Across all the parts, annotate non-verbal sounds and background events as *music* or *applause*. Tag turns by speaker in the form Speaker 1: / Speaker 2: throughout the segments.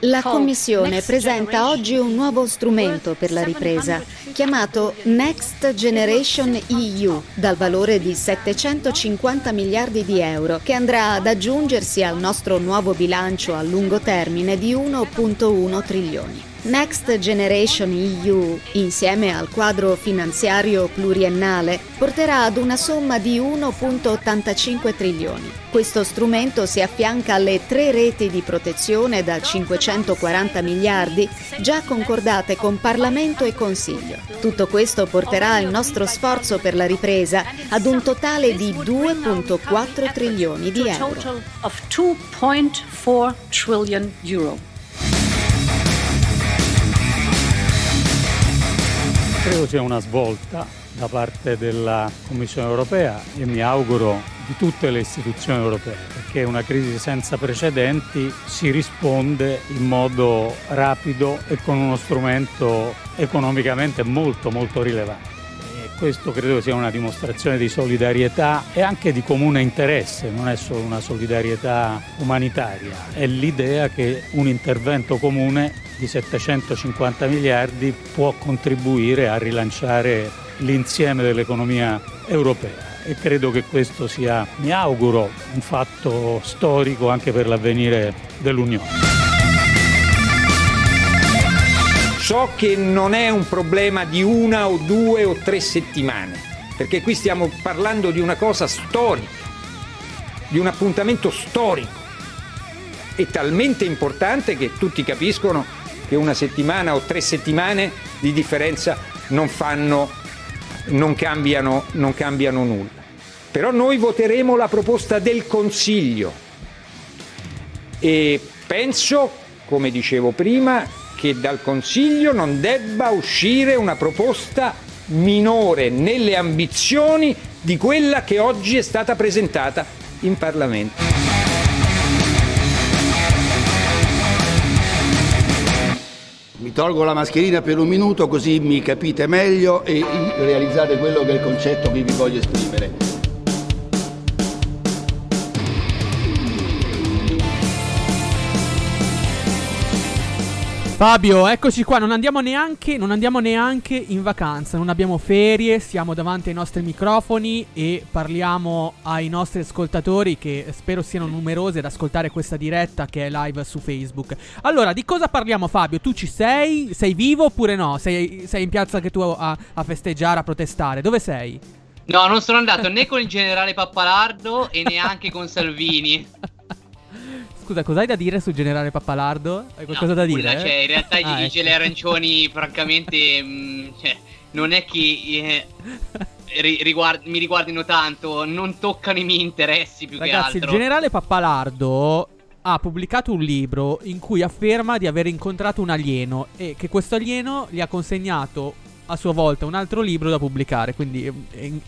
Speaker 1: La Commissione presenta oggi un nuovo strumento per la ripresa, chiamato Next Generation EU, dal valore di 750 miliardi di euro, che andrà ad aggiungersi al nostro nuovo bilancio a lungo termine di 1.1 trilioni. Next Generation EU, insieme al quadro finanziario pluriennale, porterà ad una somma di 1.85 trilioni. Questo strumento si affianca alle tre reti di protezione da 540 miliardi già concordate con Parlamento e Consiglio. Tutto questo porterà il nostro sforzo per la ripresa ad un totale di 2.4 trilioni di euro.
Speaker 2: Credo sia una svolta da parte della Commissione europea e mi auguro di tutte le istituzioni europee, perché una crisi senza precedenti si risponde in modo rapido e con uno strumento economicamente molto molto rilevante. Questo credo sia una dimostrazione di solidarietà e anche di comune interesse, non è solo una solidarietà umanitaria, è l'idea che un intervento comune di 750 miliardi può contribuire a rilanciare l'insieme dell'economia europea e credo che questo sia, mi auguro, un fatto storico anche per l'avvenire dell'Unione.
Speaker 3: So che non è un problema di una o due o tre settimane, perché qui stiamo parlando di una cosa storica, di un appuntamento storico e talmente importante che tutti capiscono che una settimana o tre settimane di differenza non fanno, non cambiano, non cambiano nulla. Però noi voteremo la proposta del Consiglio e penso, come dicevo prima, che dal Consiglio non debba uscire una proposta minore nelle ambizioni di quella che oggi è stata presentata in Parlamento.
Speaker 4: Tolgo la mascherina per un minuto così mi capite meglio e realizzate quello che è il concetto che vi voglio esprimere.
Speaker 5: Fabio, eccoci qua, non andiamo, neanche, non andiamo neanche in vacanza, non abbiamo ferie, siamo davanti ai nostri microfoni e parliamo ai nostri ascoltatori che spero siano numerosi ad ascoltare questa diretta che è live su Facebook. Allora, di cosa parliamo Fabio? Tu ci sei? Sei vivo oppure no? Sei, sei in piazza che tu a, a festeggiare, a protestare? Dove sei?
Speaker 6: No, non sono andato né con il generale Pappalardo e neanche con Salvini. *laughs*
Speaker 5: Scusa, cos'hai da dire sul generale Pappalardo? Hai qualcosa no, da dire?
Speaker 6: Cioè, in realtà ah, i ecco. arancioni, francamente, mh, mm, cioè, non è che eh, riguard- mi riguardino tanto, non toccano i miei interessi più
Speaker 5: Ragazzi,
Speaker 6: che altro.
Speaker 5: il generale Pappalardo ha pubblicato un libro in cui afferma di aver incontrato un alieno e che questo alieno gli ha consegnato a sua volta un altro libro da pubblicare. Quindi è,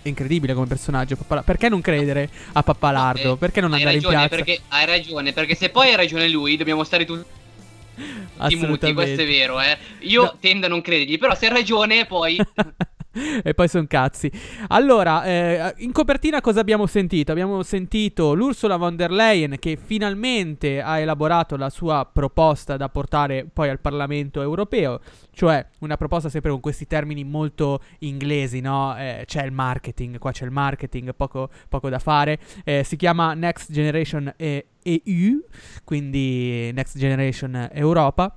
Speaker 5: è incredibile come personaggio. Perché non credere a Pappalardo? No, eh, perché non andare
Speaker 6: ragione,
Speaker 5: in piazza?
Speaker 6: Perché, hai ragione, perché se poi hai ragione lui, dobbiamo stare tutti muti. Questo è vero, eh. Io no. tendo a non credergli, però se hai ragione, poi. *laughs* *laughs*
Speaker 5: e poi sono cazzi. Allora, eh, in copertina cosa abbiamo sentito? Abbiamo sentito l'Ursula von der Leyen che finalmente ha elaborato la sua proposta da portare poi al Parlamento europeo, cioè una proposta sempre con questi termini molto inglesi, no? Eh, c'è il marketing, qua c'è il marketing, poco, poco da fare. Eh, si chiama Next Generation EU, quindi Next Generation Europa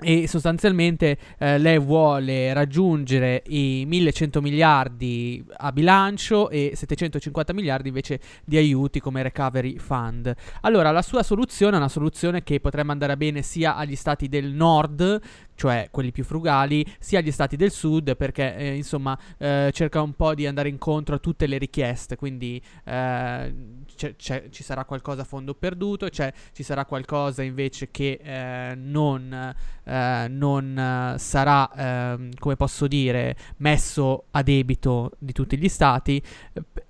Speaker 5: e sostanzialmente eh, lei vuole raggiungere i 1100 miliardi a bilancio e 750 miliardi invece di aiuti come recovery fund. Allora la sua soluzione è una soluzione che potrebbe andare bene sia agli stati del nord cioè quelli più frugali, sia agli stati del sud, perché eh, insomma eh, cerca un po' di andare incontro a tutte le richieste, quindi eh, c'è, c'è, ci sarà qualcosa a fondo perduto, ci sarà qualcosa invece che eh, non, eh, non sarà, ehm, come posso dire, messo a debito di tutti gli stati.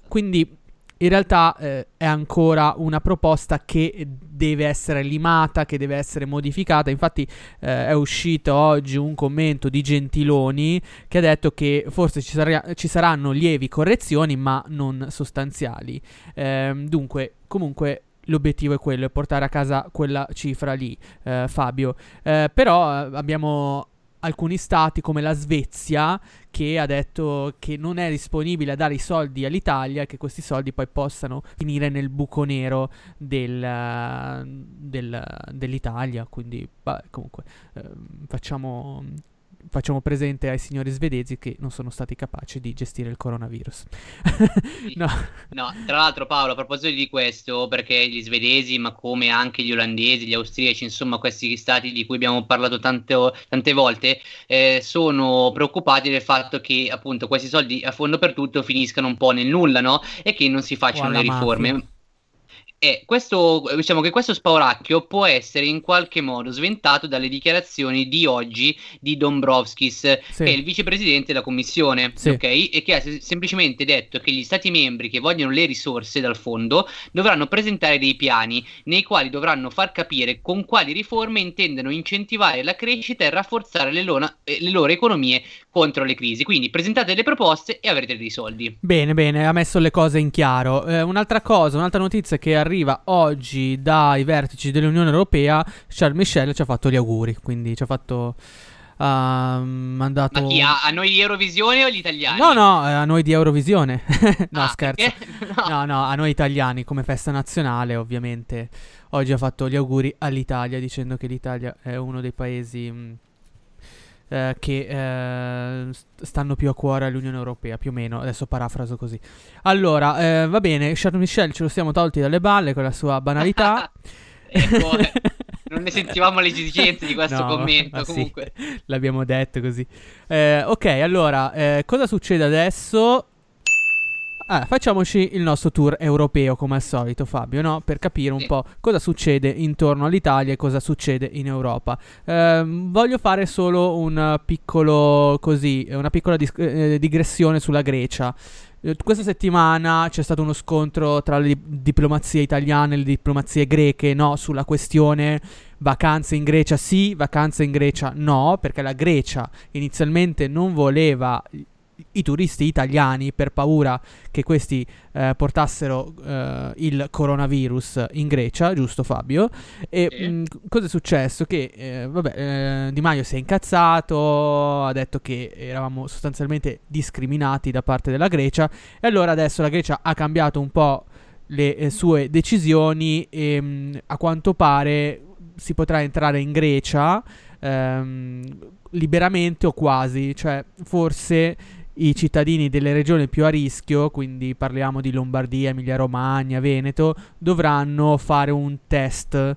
Speaker 5: Quindi in realtà eh, è ancora una proposta che deve essere limata, che deve essere modificata. Infatti eh, è uscito oggi un commento di Gentiloni che ha detto che forse ci, sarà, ci saranno lievi correzioni ma non sostanziali. Eh, dunque, comunque l'obiettivo è quello, è portare a casa quella cifra lì, eh, Fabio. Eh, però eh, abbiamo alcuni stati come la Svezia che ha detto che non è disponibile a dare i soldi all'Italia che questi soldi poi possano finire nel buco nero del, del, dell'Italia. Quindi, vabbè, comunque, eh, facciamo facciamo presente ai signori svedesi che non sono stati capaci di gestire il coronavirus. *laughs*
Speaker 6: no. no. tra l'altro Paolo, a proposito di questo, perché gli svedesi, ma come anche gli olandesi, gli austriaci, insomma questi stati di cui abbiamo parlato tante, tante volte, eh, sono preoccupati del fatto che appunto questi soldi a fondo per tutto finiscano un po' nel nulla, no? E che non si facciano le riforme. Mafia. E questo, diciamo che questo spauracchio può essere in qualche modo sventato dalle dichiarazioni di oggi di Dombrovskis, sì. che è il vicepresidente della commissione, sì. ok? E che ha semplicemente detto che gli stati membri che vogliono le risorse dal fondo dovranno presentare dei piani nei quali dovranno far capire con quali riforme intendono incentivare la crescita e rafforzare le, loro, eh, le loro economie contro le crisi. Quindi presentate delle proposte e avrete dei soldi.
Speaker 5: Bene, bene, ha messo le cose in chiaro. Eh, un'altra cosa, un'altra notizia che arriva arriva oggi dai vertici dell'Unione Europea, Charles Michel ci ha fatto gli auguri, quindi ci ha fatto... Uh, mandato...
Speaker 6: Ma chi ha? A noi di Eurovisione o gli italiani?
Speaker 5: No, no, eh, a noi di Eurovisione. *laughs* no, ah, scherzo. *laughs* No. no. no, a noi italiani come festa nazionale, ovviamente. Oggi ha fatto gli auguri all'Italia dicendo che l'Italia è uno dei paesi... Mh, eh, che eh, stanno più a cuore all'Unione Europea, più o meno, adesso parafraso così. Allora, eh, va bene, Charles Michel ce lo siamo tolti dalle balle con la sua banalità. *laughs*
Speaker 6: ecco, *laughs* non ne sentivamo le esigenze di questo no, commento comunque.
Speaker 5: Sì, l'abbiamo detto così. Eh, ok, allora, eh, cosa succede adesso? Ah, facciamoci il nostro tour europeo come al solito, Fabio, no? Per capire un sì. po' cosa succede intorno all'Italia e cosa succede in Europa. Eh, voglio fare solo un piccolo così, una piccola dis- eh, digressione sulla Grecia. Eh, questa settimana c'è stato uno scontro tra le diplomazie italiane e le diplomazie greche, no? Sulla questione vacanze in Grecia sì, vacanze in Grecia no, perché la Grecia inizialmente non voleva i turisti italiani per paura che questi eh, portassero eh, il coronavirus in Grecia, giusto Fabio? E sì. mh, cosa è successo? Che eh, vabbè, eh, Di Maio si è incazzato, ha detto che eravamo sostanzialmente discriminati da parte della Grecia e allora adesso la Grecia ha cambiato un po' le eh, sue decisioni e mh, a quanto pare si potrà entrare in Grecia ehm, liberamente o quasi, cioè forse i cittadini delle regioni più a rischio, quindi parliamo di Lombardia, Emilia Romagna, Veneto, dovranno fare un test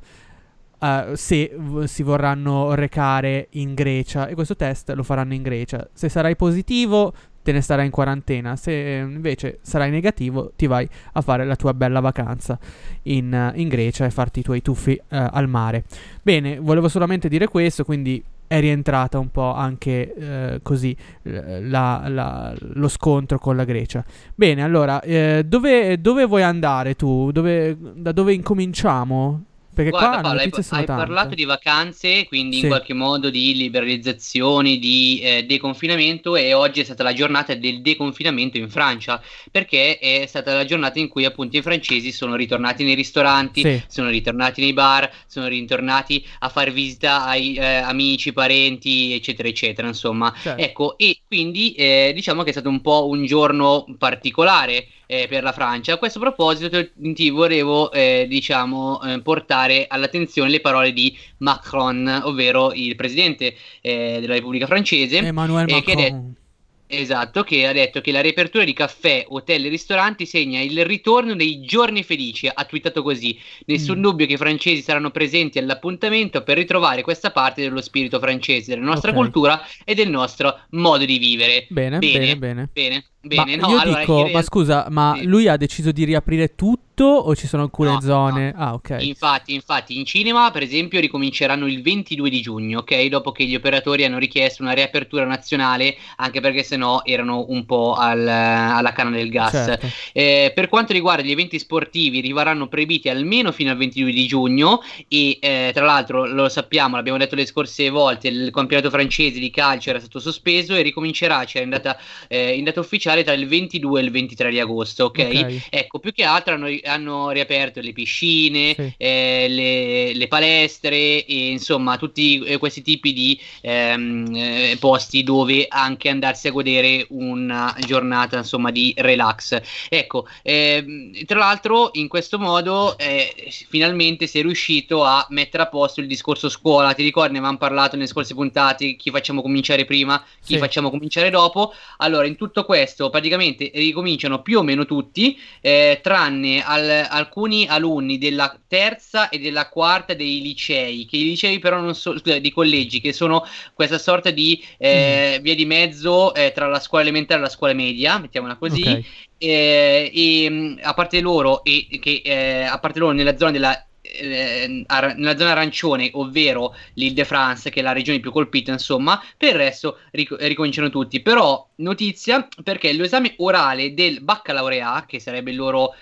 Speaker 5: uh, se v- si vorranno recare in Grecia e questo test lo faranno in Grecia. Se sarai positivo te ne starai in quarantena, se invece sarai negativo ti vai a fare la tua bella vacanza in, in Grecia e farti i tuoi tuffi uh, al mare. Bene, volevo solamente dire questo, quindi è rientrata un po' anche eh, così la, la, lo scontro con la Grecia. Bene, allora, eh, dove, dove, vuoi andare tu? Dove, da dove incominciamo? Perché Guarda, qua Paolo,
Speaker 6: hai, hai parlato di vacanze, quindi sì. in qualche modo di liberalizzazioni, di eh, deconfinamento e oggi è stata la giornata del deconfinamento in Francia, perché è stata la giornata in cui appunto i francesi sono ritornati nei ristoranti, sì. sono ritornati nei bar, sono ritornati a fare visita ai eh, amici, parenti, eccetera, eccetera, insomma. Certo. Ecco, e quindi eh, diciamo che è stato un po' un giorno particolare eh, per la Francia. A questo proposito ti volevo, eh, diciamo, eh, portare all'attenzione le parole di Macron, ovvero il presidente eh, della Repubblica Francese,
Speaker 5: Emmanuel Macron.
Speaker 6: che detto Esatto, che ha detto che la riapertura di caffè, hotel e ristoranti segna il ritorno dei giorni felici. Ha twittato così: Nessun mm. dubbio che i francesi saranno presenti all'appuntamento per ritrovare questa parte dello spirito francese, della nostra okay. cultura e del nostro modo di vivere.
Speaker 5: Bene, bene, bene.
Speaker 6: bene. Bene,
Speaker 5: ma no, io allora, dico, ma scusa, ma sì. lui ha deciso di riaprire tutto o ci sono alcune no, zone? No. Ah, ok.
Speaker 6: Infatti, infatti, in cinema, per esempio, ricominceranno il 22 di giugno, ok? Dopo che gli operatori hanno richiesto una riapertura nazionale, anche perché se no erano un po' al, alla canna del gas. Certo. Eh, per quanto riguarda gli eventi sportivi, rimarranno proibiti almeno fino al 22 di giugno e eh, tra l'altro lo sappiamo, l'abbiamo detto le scorse volte, il campionato francese di calcio era stato sospeso e ricomincerà, cioè in data, eh, in data ufficiale tra il 22 e il 23 di agosto, ok? okay. Ecco, più che altro hanno, hanno riaperto le piscine, sì. Eh, le, le, palestre e insomma tutti eh, questi tipi di ehm, eh, posti dove anche andarsi a godere una giornata insomma di relax. Ecco, ehm, tra l'altro in questo modo eh, finalmente si è riuscito a mettere a posto il discorso scuola. Ti ricordi, ne avevamo parlato nelle scorse puntate, chi facciamo cominciare prima, chi sì. facciamo cominciare dopo. Allora, in tutto questo praticamente ricominciano più o meno tutti, eh, tranne al, alcuni alunni della terza e della quarta dei licei, che i licei però non sono, scusa, di collegi, che sono questa sorta di eh, mm. via di mezzo eh, tra la scuola elementare e la scuola media, mettiamola così. Okay. Eh, e mm, a parte loro, e che eh, a parte loro nella zona della eh, nella zona arancione, ovvero l'Île-de-France, che è la regione più colpita, insomma, per il resto ric- ricominciano tutti. Però, notizia, perché l'esame orale del baccalaureato, che sarebbe il loro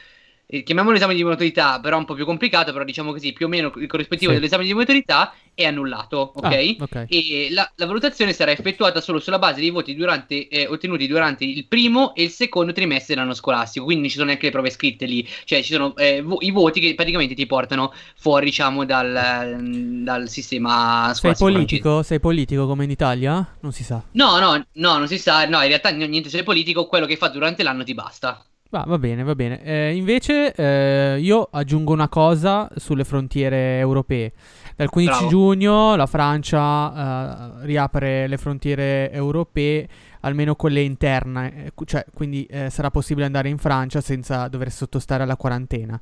Speaker 6: eh, chiamiamolo esame di maturità, però un po' più complicato, però diciamo così, più o meno il corrispettivo sì. dell'esame di maturità è annullato, ok? Ah, okay. E la, la, valutazione sarà effettuata solo sulla base dei voti durante, eh, ottenuti durante il primo e il secondo trimestre dell'anno scolastico, quindi non ci sono neanche le prove scritte lì, cioè ci sono eh, vo- i voti che praticamente ti portano fuori, diciamo, dal, dal sistema
Speaker 5: scolastico. Sei politico? Sei politico come in Italia? Non si sa.
Speaker 6: No, no, no, non si sa, no, in realtà niente sei politico, quello che fatto durante l'anno ti basta.
Speaker 5: Va, va bene, va bene. Eh, invece eh, io aggiungo una cosa sulle frontiere europee. Dal 15 Bravo. giugno la Francia eh, riapre le frontiere europee, almeno quelle interne, eh, cioè quindi eh, sarà possibile andare in Francia senza dover sottostare alla quarantena,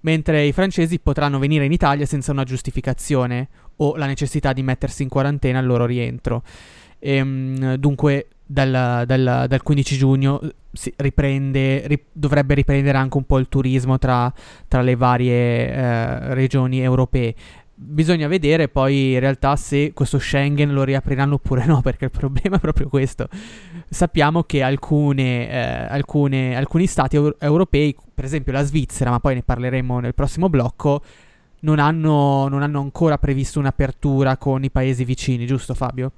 Speaker 5: mentre i francesi potranno venire in Italia senza una giustificazione o la necessità di mettersi in quarantena al loro rientro. E, ehm, dunque dal, dal, dal 15 giugno si riprende, ri, dovrebbe riprendere anche un po' il turismo tra, tra le varie eh, regioni europee. Bisogna vedere poi in realtà se questo Schengen lo riapriranno oppure no, *laughs* perché il problema è proprio questo. Sappiamo che alcune, eh, alcune, alcuni stati eu- europei, per esempio la Svizzera, ma poi ne parleremo nel prossimo blocco, non hanno, non hanno ancora previsto un'apertura con i paesi vicini, giusto Fabio?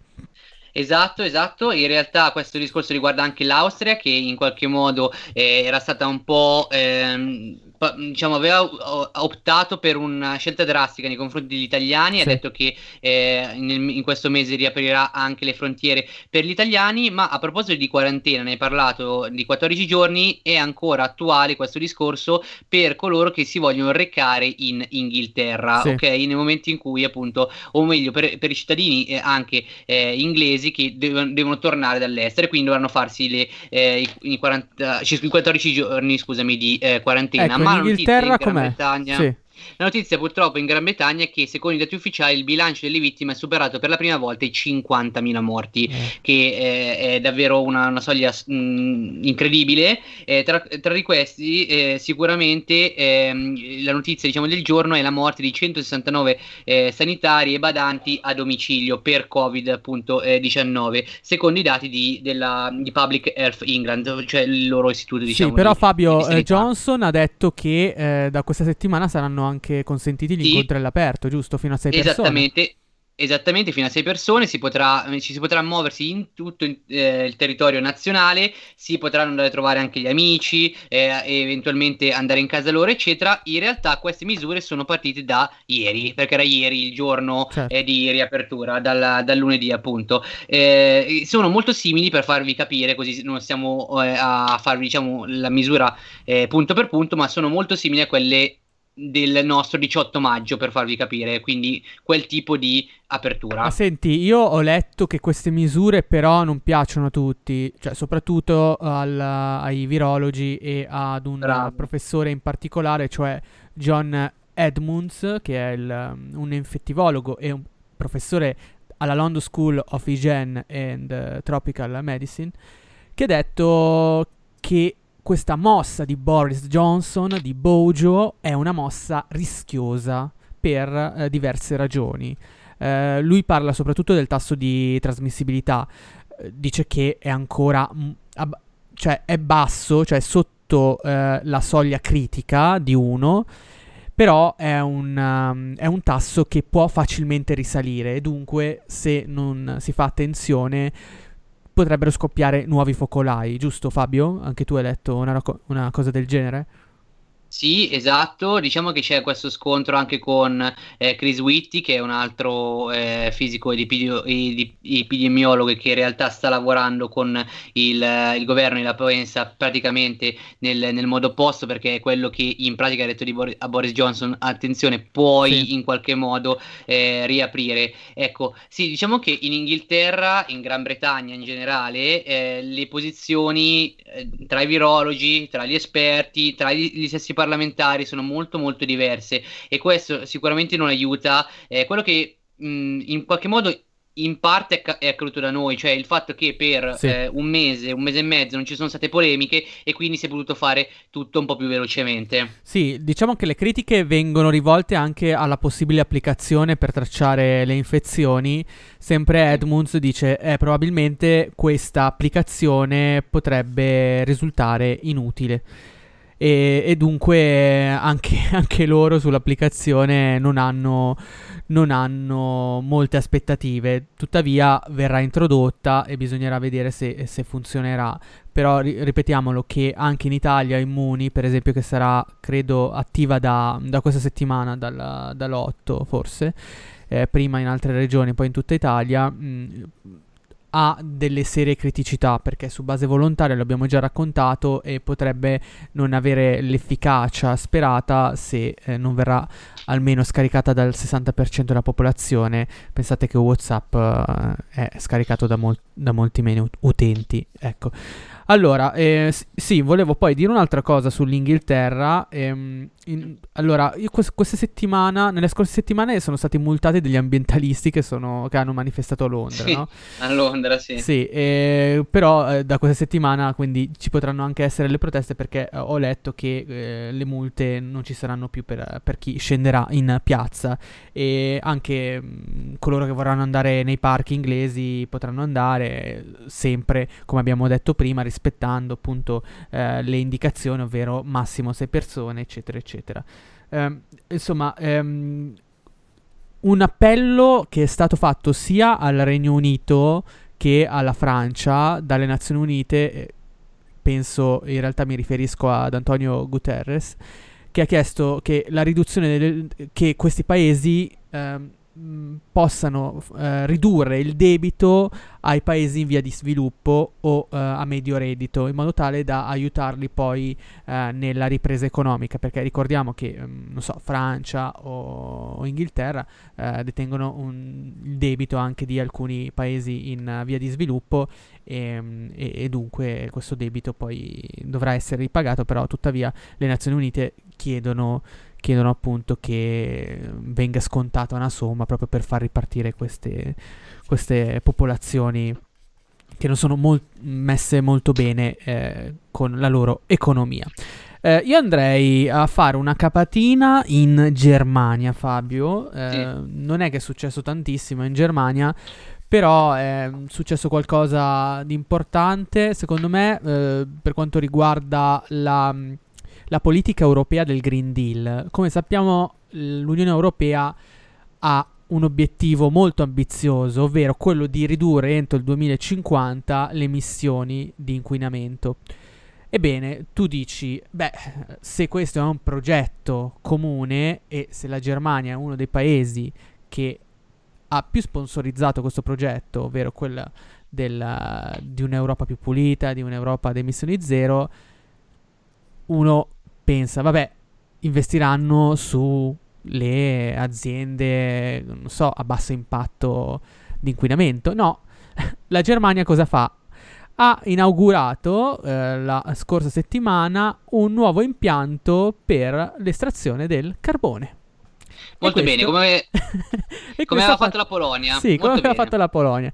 Speaker 6: Esatto, esatto. In realtà questo discorso riguarda anche l'Austria che in qualche modo eh, era stata un po' ehm, diciamo, aveva optato per una scelta drastica nei confronti degli italiani, sì. ha detto che eh, in, in, questo mese riaprirà anche le frontiere per gli italiani, ma a proposito di quarantena, ne hai parlato di 14 giorni, è ancora attuale questo discorso per coloro che si vogliono recare in Inghilterra, sì. ok? Nei momenti in cui appunto, o meglio per, per i cittadini eh, anche eh, inglesi che devono, devono, tornare dall'estero, quindi dovranno farsi le, eh, i, i, 40, i 14 giorni scusami, di eh, quarantena.
Speaker 5: Ecco, ma in Inghilterra com'è? Sì.
Speaker 6: La notizia purtroppo in Gran Bretagna è che secondo i dati ufficiali il bilancio delle vittime ha superato per la prima volta i 50.000 morti, mm. che eh, è davvero una, una soglia mh, mm, incredibile. Eh, tra, tra, di questi eh, sicuramente ehm, la notizia diciamo, del giorno è la morte di 169 eh, sanitari e badanti a domicilio per Covid-19, eh, secondo i dati di, della, di, Public Health England, cioè il loro istituto diciamo,
Speaker 5: Sì, però
Speaker 6: di,
Speaker 5: Fabio
Speaker 6: di
Speaker 5: Johnson ha detto che da questa settimana saranno anche consentiti gli sì. incontri all'aperto, giusto? Fino a sei
Speaker 6: persone.
Speaker 5: Esattamente.
Speaker 6: Esattamente, fino a sei persone, si potrà, ci si potrà muoversi in tutto eh, il territorio nazionale, si potranno andare a trovare anche gli amici, eh, eventualmente andare in casa loro, eccetera. In realtà queste misure sono partite da ieri, perché era ieri il giorno certo. eh, di riapertura, dal, dal lunedì appunto. Eh, sono molto simili per farvi capire, così non stiamo eh, a farvi diciamo, la misura eh, punto per punto, ma sono molto simili a quelle del nostro 18 maggio per farvi capire, quindi quel tipo di apertura.
Speaker 5: Ma senti, io ho letto che queste misure però non piacciono a tutti, cioè soprattutto al, ai virologi e ad un Bravo. professore in particolare, cioè John Edmunds, che è il, un infettivologo e un professore alla London School of Hygiene and uh, Tropical Medicine, che ha detto che questa mossa di Boris Johnson, di Bojo, è una mossa rischiosa per eh, diverse ragioni. Eh, lui parla soprattutto del tasso di trasmissibilità. dice che è ancora, ab- cioè è basso, cioè sotto eh, la soglia critica di 1 però è un, um, è un, tasso che può facilmente risalire dunque se non si fa attenzione potrebbero scoppiare nuovi focolai, giusto Fabio? Anche tu hai letto una, una cosa del genere?
Speaker 6: Sì, esatto, diciamo che c'è questo scontro anche con eh, Chris Whitty, che è un altro eh, fisico epidemiologo che in realtà sta lavorando con il, il governo e la Provenza praticamente nel, nel, modo opposto, perché è quello che in pratica ha detto Bor- a Boris Johnson, attenzione, puoi sì. in qualche modo eh, riaprire. Ecco, sì, diciamo che in Inghilterra, in Gran Bretagna in generale, eh, le posizioni eh, tra i virologi, tra gli esperti, tra gli, gli stessi parlamentari sono molto molto diverse e questo sicuramente non aiuta. Eh, quello che mh, in qualche modo in parte è, accaduto da noi, cioè il fatto che per sì. eh, un mese, un mese e mezzo non ci sono state polemiche e quindi si è potuto fare tutto un po' più velocemente.
Speaker 5: Sì, diciamo che le critiche vengono rivolte anche alla possibile applicazione per tracciare le infezioni. Sempre Edmunds dice eh, probabilmente questa applicazione potrebbe risultare inutile e, e dunque anche, *laughs* anche, loro sull'applicazione non hanno, non hanno, molte aspettative. Tuttavia verrà introdotta e bisognerà vedere se, se funzionerà. Però ri- ripetiamolo che anche in Italia Immuni, per esempio, che sarà credo attiva da, da questa settimana, dal, dall'8 forse, eh, prima in altre regioni, poi in tutta Italia. Mh, ha delle serie criticità perché su base volontaria l'abbiamo già raccontato e potrebbe non avere l'efficacia sperata se eh, non verrà almeno scaricata dal 60% della popolazione. Pensate che WhatsApp eh, è scaricato da, mol- da molti meno utenti. Ecco. Allora, eh, sì, volevo poi dire un'altra cosa sull'Inghilterra. Ehm, in, allora, quest- questa settimana, nelle scorse settimane sono stati multati degli ambientalisti che, sono, che hanno manifestato a Londra,
Speaker 6: sì,
Speaker 5: no?
Speaker 6: A Londra, sì.
Speaker 5: Sì, eh, però eh, da questa settimana quindi ci potranno anche essere le proteste perché eh, ho letto che eh, le multe non ci saranno più per, per, chi scenderà in piazza e anche mh, mm, coloro che vorranno andare nei parchi inglesi potranno andare sempre, come abbiamo detto prima, rispettando appunto eh, le indicazioni, ovvero massimo 6 persone, eccetera, eccetera. Eh, insomma, ehm, un appello che è stato fatto sia al Regno Unito che alla Francia dalle Nazioni Unite, penso in realtà mi riferisco ad Antonio Guterres, che ha chiesto che la riduzione del, che questi paesi ehm, mh, possano eh, ridurre il debito ai paesi in via di sviluppo o eh, a medio reddito in modo tale da aiutarli poi eh, nella ripresa economica. Perché ricordiamo che mh, mm, non so Francia o, o Inghilterra eh, detengono un, il debito anche di alcuni paesi in via di sviluppo e, mm, e, e dunque questo debito poi dovrà essere ripagato però tuttavia le Nazioni Unite chiedono chiedono appunto che venga scontata una somma proprio per far ripartire queste, queste popolazioni che non sono mol- messe molto bene eh, con la loro economia. Eh, io andrei a fare una capatina in Germania, Fabio. Eh, sì. Non è che è successo tantissimo in Germania, però è successo qualcosa di importante, secondo me, eh, per quanto riguarda la la politica europea del Green Deal. Come sappiamo l'Unione Europea ha un obiettivo molto ambizioso, ovvero quello di ridurre entro il 2050 le emissioni di inquinamento. Ebbene, tu dici, beh, se questo è un progetto comune e se la Germania è uno dei paesi che ha più sponsorizzato questo progetto, ovvero quello del, di un'Europa più pulita, di un'Europa ad emissioni zero, uno pensa, vabbè, investiranno sulle aziende, non so, a basso impatto di inquinamento. No, *laughs* la Germania cosa fa? Ha inaugurato eh, la scorsa settimana un nuovo impianto per l'estrazione del carbone.
Speaker 6: Molto questo... bene, come, *laughs* come aveva fatto la Polonia.
Speaker 5: Sì, come aveva fatto la Polonia.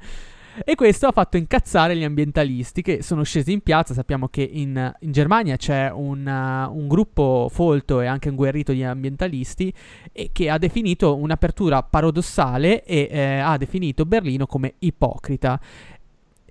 Speaker 5: E questo ha fatto incazzare gli ambientalisti che sono scesi in piazza. Sappiamo che in, in Germania c'è un, uh, un, gruppo folto e anche un guerrito di ambientalisti e che ha definito un'apertura paradossale e eh, ha definito Berlino come ipocrita.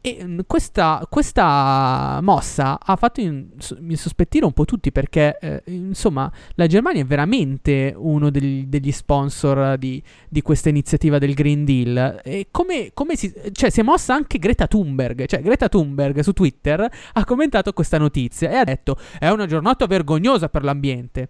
Speaker 5: E mm, questa, questa, mossa ha fatto in, insospettire un po' tutti perché, eh, insomma, la Germania è veramente uno degli, degli sponsor di, di, questa iniziativa del Green Deal. E come, come si, cioè, si è mossa anche Greta Thunberg. Cioè, Greta Thunberg su Twitter ha commentato questa notizia e ha detto: È una giornata vergognosa per l'ambiente.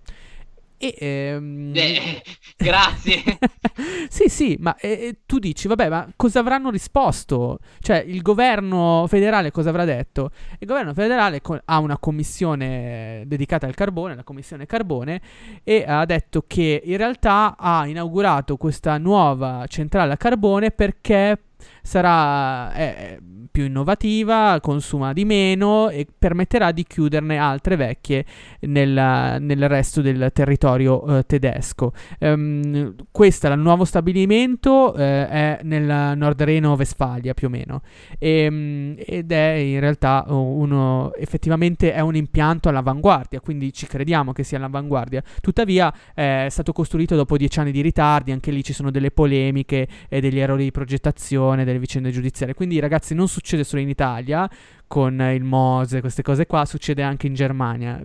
Speaker 5: E, ehm...
Speaker 6: eh, *laughs* grazie. *laughs*
Speaker 5: sì, sì, ma eh, tu dici, vabbè, ma cosa avranno risposto? Cioè, il governo federale cosa avrà detto? Il governo federale co- ha una commissione dedicata al carbone, la commissione carbone, e ha detto che in realtà ha inaugurato questa nuova centrale a carbone perché sarà è, più innovativa, consuma di meno e permetterà di chiuderne altre vecchie nel, nel resto del territorio uh, tedesco. Um, questo è il nuovo stabilimento, uh, è nel nord Reno-Vestfalia più o meno e, um, ed è in realtà uno effettivamente è un impianto all'avanguardia, quindi ci crediamo che sia all'avanguardia. Tuttavia è stato costruito dopo dieci anni di ritardi, anche lì ci sono delle polemiche e degli errori di progettazione, delle vicende giudiziarie. Quindi ragazzi non succede solo in Italia con il Mose, queste cose qua, succede anche in Germania.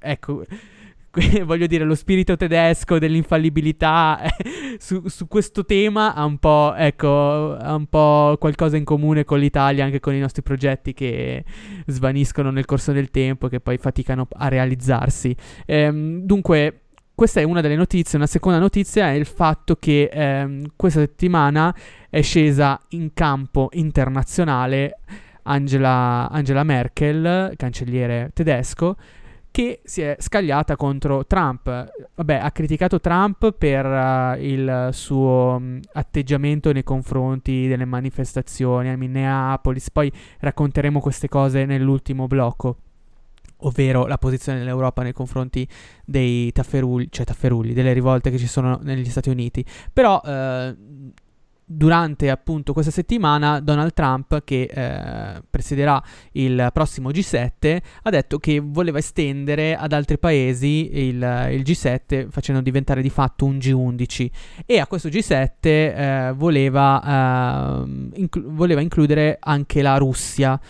Speaker 5: Ecco, *laughs* voglio dire, lo spirito tedesco dell'infallibilità su, su, questo tema ha un, po', ecco, ha un po' qualcosa in comune con l'Italia, anche con i nostri progetti che svaniscono nel corso del tempo e che poi faticano a realizzarsi. Ehm, dunque, questa è una delle notizie. Una seconda notizia è il fatto che ehm, questa settimana è scesa in campo internazionale Angela, Angela Merkel, cancelliere tedesco, che si è scagliata contro Trump. Vabbè, ha criticato Trump per uh, il suo um, atteggiamento nei confronti delle manifestazioni a Minneapolis. Poi racconteremo queste cose nell'ultimo blocco ovvero la posizione dell'Europa nei confronti dei tafferugli, cioè tafferugli, delle rivolte che ci sono negli Stati Uniti. Però eh, durante appunto questa settimana Donald Trump, che eh, presiederà il prossimo G7, ha detto che voleva estendere ad altri paesi il, il G7 facendo diventare di fatto un G11 e a questo G7 eh, voleva, ehm, inclu- voleva includere anche la Russia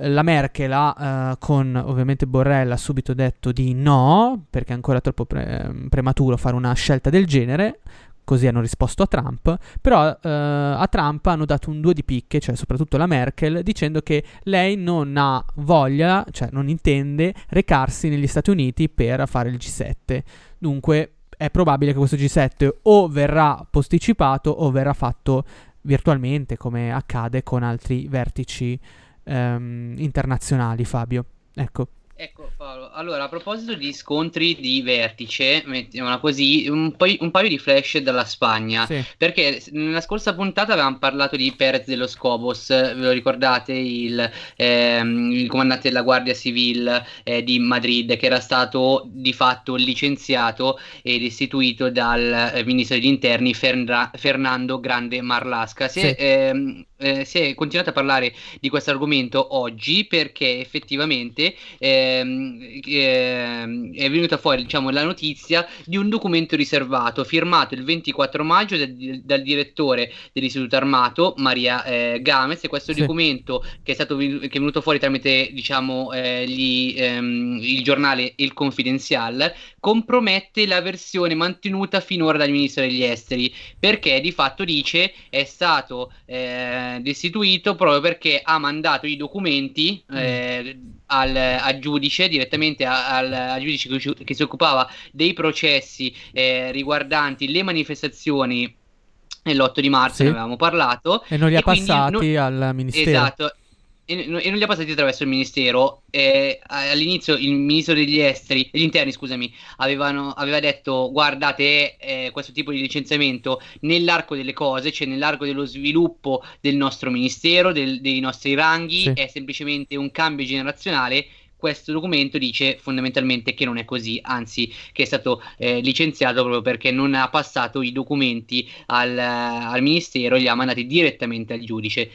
Speaker 5: la Merkel ha, uh, con ovviamente Borrell, ha subito detto di no, perché è ancora troppo pre- prematuro fare una scelta del genere. Così hanno risposto a Trump. Però uh, a Trump hanno dato un due di picche, cioè soprattutto la Merkel, dicendo che lei non ha voglia, cioè non intende recarsi negli Stati Uniti per fare il G7. Dunque è probabile che questo G7 o verrà posticipato o verrà fatto virtualmente, come accade con altri vertici ehm, internazionali, Fabio. Ecco.
Speaker 6: Ecco Paolo, allora a proposito di scontri di vertice, mettiamola così, un, po- un paio di flash dalla Spagna, sì. perché nella scorsa puntata avevamo parlato di Perez dello Scobos, ve lo ricordate, il, ehm, il comandante della Guardia Civile eh, di Madrid che era stato di fatto licenziato ed istituito dal eh, ministro degli interni Ferna- Fernando Grande Marlasca. Si, sì. ehm, eh, si è continuato a parlare di questo argomento oggi perché effettivamente ehm, ehm, è venuta fuori diciamo, la notizia di un documento riservato firmato il 24 maggio dal, dal direttore dell'istituto armato Maria eh, Games e questo sì. documento che è, stato, che è venuto fuori tramite diciamo, eh, gli, ehm, il giornale Il Confidenzial compromette la versione mantenuta finora dal ministro degli esteri perché di fatto dice è stato eh, destituito proprio perché ha mandato i documenti mm. eh, al, al, giudice, direttamente al, al giudice che, che, si occupava dei processi eh, riguardanti le manifestazioni l'8 di marzo, sì. ne avevamo parlato.
Speaker 5: E non li ha passati non... al ministero.
Speaker 6: Esatto, e, non li ha passati attraverso il ministero. Eh, all'inizio il ministro degli esteri, degli interni, scusami, avevano, aveva detto: Guardate, eh, questo tipo di licenziamento nell'arco delle cose, cioè nell'arco dello sviluppo del nostro ministero, del, dei nostri ranghi, sì. è semplicemente un cambio generazionale questo documento dice fondamentalmente che non è così, anzi che è stato eh, licenziato proprio perché non ha passato i documenti al, al ministero e li ha mandati direttamente al giudice.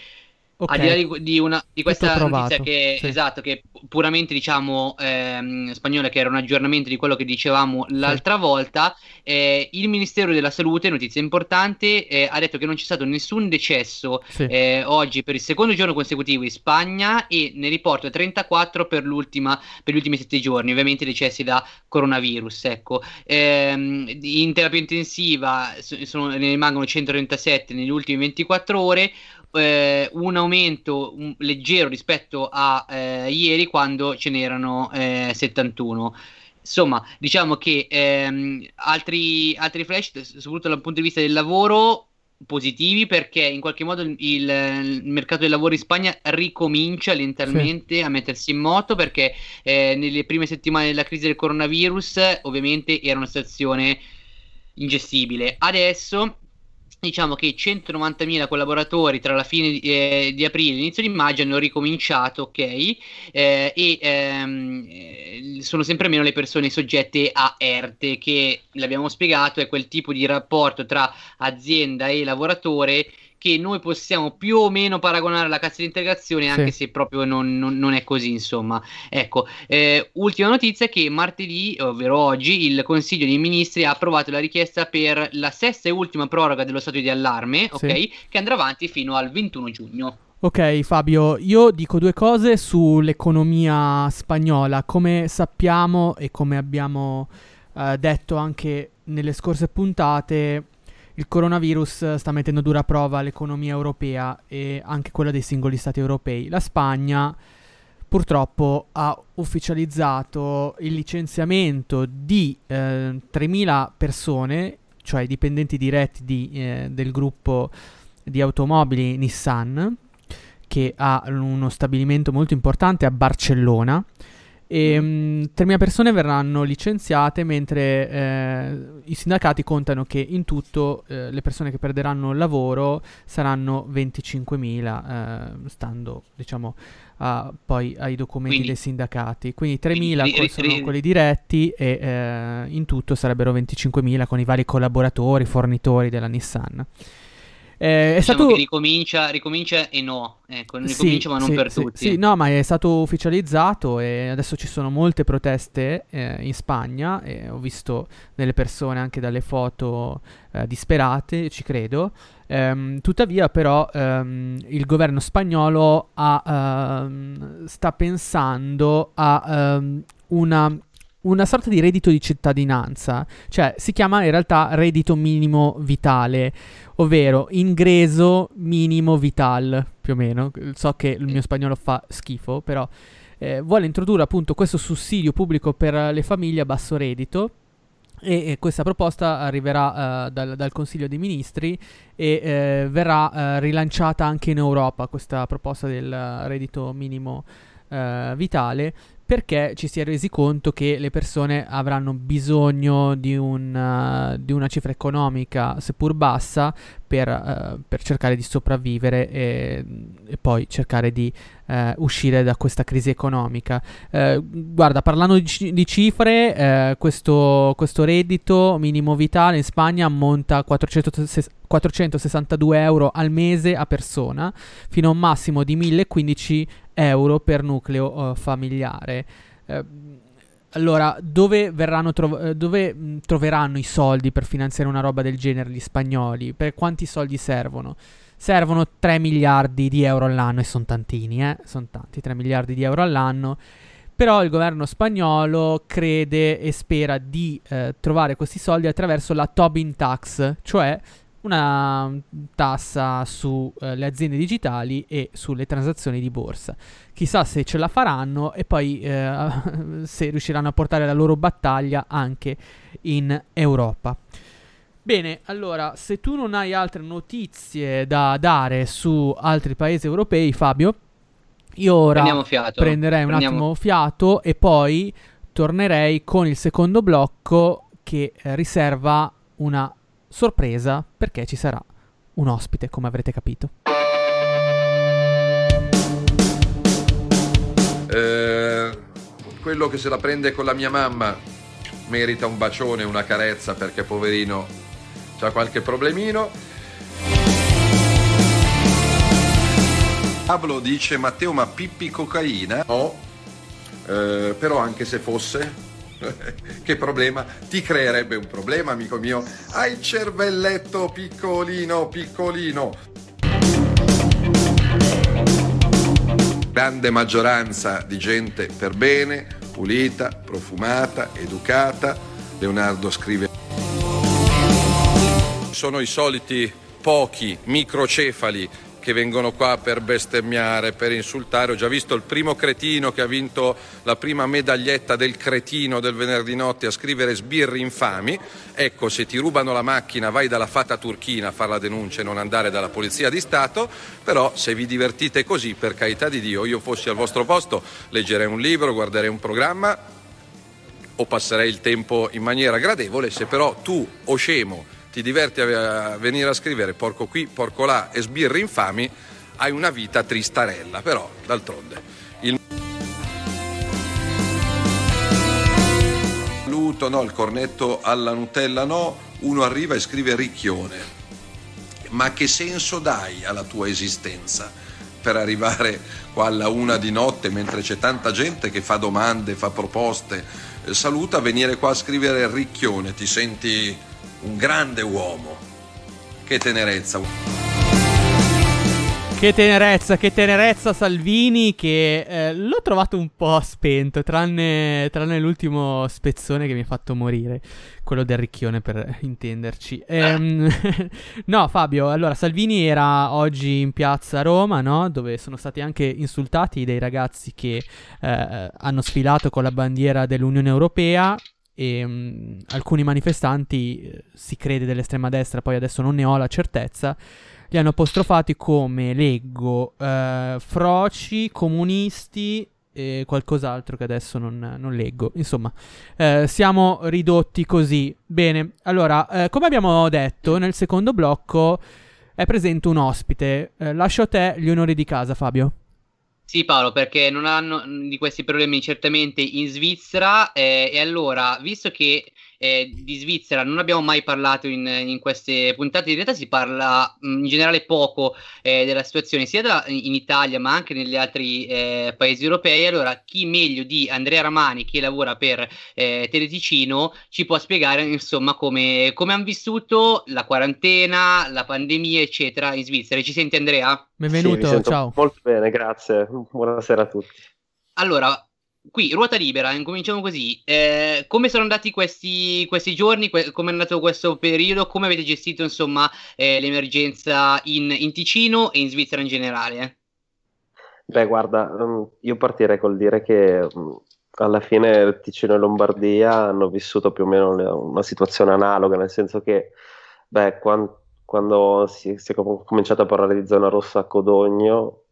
Speaker 6: Okay. Al di là di, di, una, di questa notizia che, sì. esatto, che puramente diciamo ehm, spagnola, che era un aggiornamento di quello che dicevamo l'altra sì. volta, eh, il Ministero della Salute, notizia importante, eh, ha detto che non c'è stato nessun decesso sì. eh, oggi per il secondo giorno consecutivo in Spagna e ne riporta 34 per, l'ultima, per gli ultimi 7 giorni, ovviamente decessi da coronavirus. Ecco. Ehm, in terapia intensiva sono, ne rimangono 137 negli ultimi 24 ore eh, un aumento un, leggero rispetto a eh, ieri quando ce n'erano eh, 71. Insomma, diciamo che ehm, altri, altri flash, soprattutto dal punto di vista del lavoro, positivi perché in qualche modo il, il, mercato del lavoro in Spagna ricomincia lentamente sì. a mettersi in moto perché eh, nelle prime settimane della crisi del coronavirus ovviamente era una situazione ingestibile. Adesso diciamo che 190.000 collaboratori tra la fine di, eh, di aprile e l'inizio di maggio hanno ricominciato, ok, eh, e ehm, eh, sono sempre meno le persone soggette a ERTE, che l'abbiamo spiegato è quel tipo di rapporto tra azienda e lavoratore che noi possiamo più o meno paragonare alla cassa di integrazione, anche sì. se proprio non, non, non, è così, insomma. Ecco, eh, ultima notizia è che martedì, ovvero oggi, il Consiglio dei Ministri ha approvato la richiesta per la sesta e ultima proroga dello stato di allarme, sì. ok, che andrà avanti fino al 21 giugno.
Speaker 5: Ok Fabio, io dico due cose sull'economia spagnola. Come sappiamo e come abbiamo uh, detto anche nelle scorse puntate, il coronavirus sta mettendo dura prova l'economia europea e anche quella dei singoli stati europei. La Spagna purtroppo ha ufficializzato il licenziamento di eh, 3.000 persone, cioè dipendenti diretti di, eh, del gruppo di automobili Nissan, che ha uno stabilimento molto importante a Barcellona e um, 3.000 persone verranno licenziate mentre eh, i sindacati contano che in tutto eh, le persone che perderanno il lavoro saranno 25.000 eh, stando diciamo a, poi ai documenti quindi, dei sindacati. Quindi 3.000 quindi, sono quelli diretti e eh, in tutto sarebbero 25.000 con i vari collaboratori fornitori della Nissan
Speaker 6: eh, è diciamo stato... che ricomincia, ricomincia e no, ecco, ricomincia sì, ma non
Speaker 5: sì,
Speaker 6: per
Speaker 5: sì,
Speaker 6: tutti.
Speaker 5: Sì, no, ma è stato ufficializzato e adesso ci sono molte proteste eh, in Spagna e ho visto delle persone anche dalle foto eh, disperate, ci credo. Um, tuttavia però um, il governo spagnolo ha, um, sta pensando a una una sorta di reddito di cittadinanza, cioè si chiama in realtà reddito minimo vitale, ovvero ingreso minimo vital, più o meno. So che il mio spagnolo fa schifo, però eh, vuole introdurre appunto questo sussidio pubblico per le famiglie a basso reddito. E, questa proposta arriverà uh, dal, dal, Consiglio dei Ministri e eh, verrà uh, rilanciata anche in Europa questa proposta del reddito minimo uh, vitale perché ci si è resi conto che le persone avranno bisogno di, un, uh, di una cifra economica, seppur bassa, per, uh, per cercare di sopravvivere e, e poi cercare di uh, uscire da questa crisi economica. guarda, parlando di, di cifre, questo, questo, reddito minimo vitale in Spagna ammonta a 462 euro al mese a persona, fino a un massimo di 1015 euro per nucleo uh, familiare. Uh, allora, dove, trov- eh, dove mh, troveranno i soldi per finanziare una roba del genere gli spagnoli? Per quanti soldi servono? Servono 3 miliardi di euro all'anno e sono tantini, eh? Sono tanti, 3 miliardi di euro all'anno. Però il governo spagnolo crede e spera di eh, trovare questi soldi attraverso la Tobin Tax, cioè una tassa sulle eh, aziende digitali e sulle transazioni di borsa. Chissà se ce la faranno e poi eh, *laughs* se riusciranno a portare la loro battaglia anche in Europa. Bene, allora, se tu non hai altre notizie da dare su altri paesi europei, Fabio, io ora prenderei un Prendiamo. attimo fiato e poi tornerei con il secondo blocco che eh, riserva una sorpresa perché ci sarà un ospite, come avrete capito.
Speaker 7: Eh, quello che se la prende con la mia mamma merita un bacione, una carezza perché poverino ha qualche problemino. Pablo dice Matteo ma pippi cocaina? No, eh, però anche se fosse, *laughs* che problema? Ti creerebbe un problema amico mio? Hai il cervelletto piccolino, piccolino. Grande maggioranza di gente per bene, pulita, profumata, educata. Leonardo scrive sono i soliti pochi microcefali che vengono qua per bestemmiare, per insultare. Ho già visto il primo cretino che ha vinto la prima medaglietta del cretino del venerdì notte a scrivere sbirri infami. Ecco, se ti rubano la macchina vai dalla fata turchina a fare la denuncia e non andare dalla polizia di Stato, però se vi divertite così, per carità di Dio, io fossi al vostro posto, leggerei un libro, guarderei un programma o passerei il tempo in maniera gradevole, se però tu o scemo ti diverti a venire a scrivere porco qui, porco là e sbirri infami, hai una vita tristarella, però d'altronde. Il saluto, no, il cornetto alla Nutella no, uno arriva e scrive ricchione. Ma che senso dai alla tua esistenza per arrivare qua alla una di notte mentre c'è tanta gente che fa domande, fa proposte? Saluta venire qua a scrivere ricchione, ti senti un grande uomo. Che tenerezza.
Speaker 5: Che tenerezza, che tenerezza Salvini che eh, l'ho trovato un po' spento, tranne, tranne, l'ultimo spezzone che mi ha fatto morire, quello del ricchione per intenderci. Ehm, *laughs* no Fabio, allora Salvini era oggi in piazza Roma, no? dove sono stati anche insultati dei ragazzi che eh, hanno sfilato con la bandiera dell'Unione Europea e um, alcuni manifestanti, eh, si crede dell'estrema destra, poi adesso non ne ho la certezza, li hanno apostrofati come, leggo, eh, froci, comunisti e qualcos'altro che adesso non, non leggo. Insomma, eh, siamo ridotti così. Bene, allora, eh, come abbiamo detto, nel secondo blocco è presente un ospite. Eh, lascio a te gli onori di casa, Fabio.
Speaker 6: Sì Paolo, perché non hanno di questi problemi certamente in Svizzera eh, e allora, visto che eh, di Svizzera non abbiamo mai parlato in, in, queste puntate, in realtà si parla mm, in generale poco eh, della situazione sia da, in Italia ma anche negli altri eh, paesi europei, allora chi meglio di Andrea Ramani che lavora per eh, Teleticino ci può spiegare insomma come, come hanno vissuto la quarantena, la pandemia eccetera in Svizzera. Ci senti Andrea?
Speaker 5: Benvenuto,
Speaker 8: sì,
Speaker 5: ciao.
Speaker 8: Molto bene, grazie. Buonasera a tutti.
Speaker 6: Allora, qui ruota libera, incominciamo così. Eh, come sono andati questi, questi giorni? Que- come è andato questo periodo? Come avete gestito insomma eh, l'emergenza in, in, Ticino e in Svizzera in generale?
Speaker 8: Beh, guarda, um, io partirei col dire che um, alla fine Ticino e Lombardia hanno vissuto più o meno una situazione analoga, nel senso che, beh, quando, quando si, si è cominciato a parlare di zona rossa a Codogno,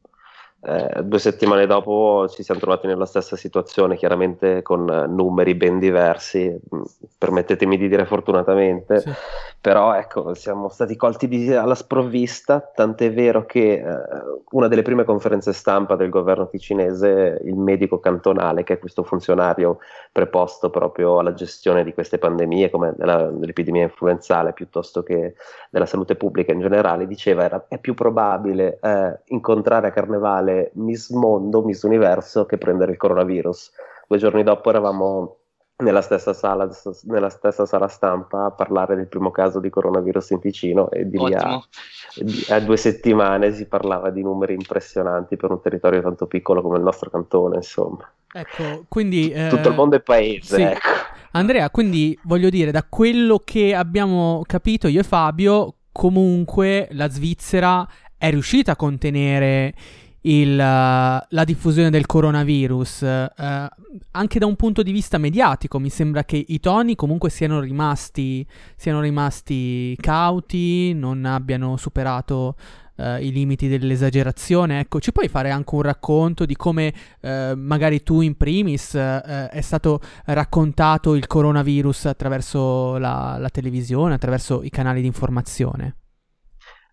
Speaker 8: eh, due settimane dopo ci siamo trovati nella stessa situazione, chiaramente con numeri ben diversi, mm, permettetemi di dire fortunatamente, sì. però ecco, siamo stati colti di, alla sprovvista, tant'è vero che eh, una delle prime conferenze stampa del governo ticinese, il medico cantonale, che è questo funzionario preposto proprio alla gestione di queste pandemie, come della, dell'epidemia influenzale, piuttosto che della salute pubblica in generale, diceva era, è più probabile eh, incontrare a Carnevale fare Miss Mondo, Miss Universo che prendere il coronavirus. Due giorni dopo eravamo nella stessa sala, nella stessa sala stampa a parlare del primo caso di coronavirus in Ticino e di lì a, a, due settimane si parlava di numeri impressionanti per un territorio tanto piccolo come il nostro cantone, insomma.
Speaker 5: Ecco, quindi...
Speaker 8: Eh, Tutto il mondo è paese,
Speaker 5: sì.
Speaker 8: ecco.
Speaker 5: Andrea, quindi voglio dire, da quello che abbiamo capito io e Fabio, comunque la Svizzera è riuscita a contenere il, la diffusione del coronavirus, eh, anche da un punto di vista mediatico, mi sembra che i toni comunque siano rimasti, siano rimasti cauti, non abbiano superato eh, i limiti dell'esagerazione. Ecco, ci puoi fare anche un racconto di come eh, magari tu in primis eh, è stato raccontato il coronavirus attraverso la, la televisione, attraverso i canali di informazione?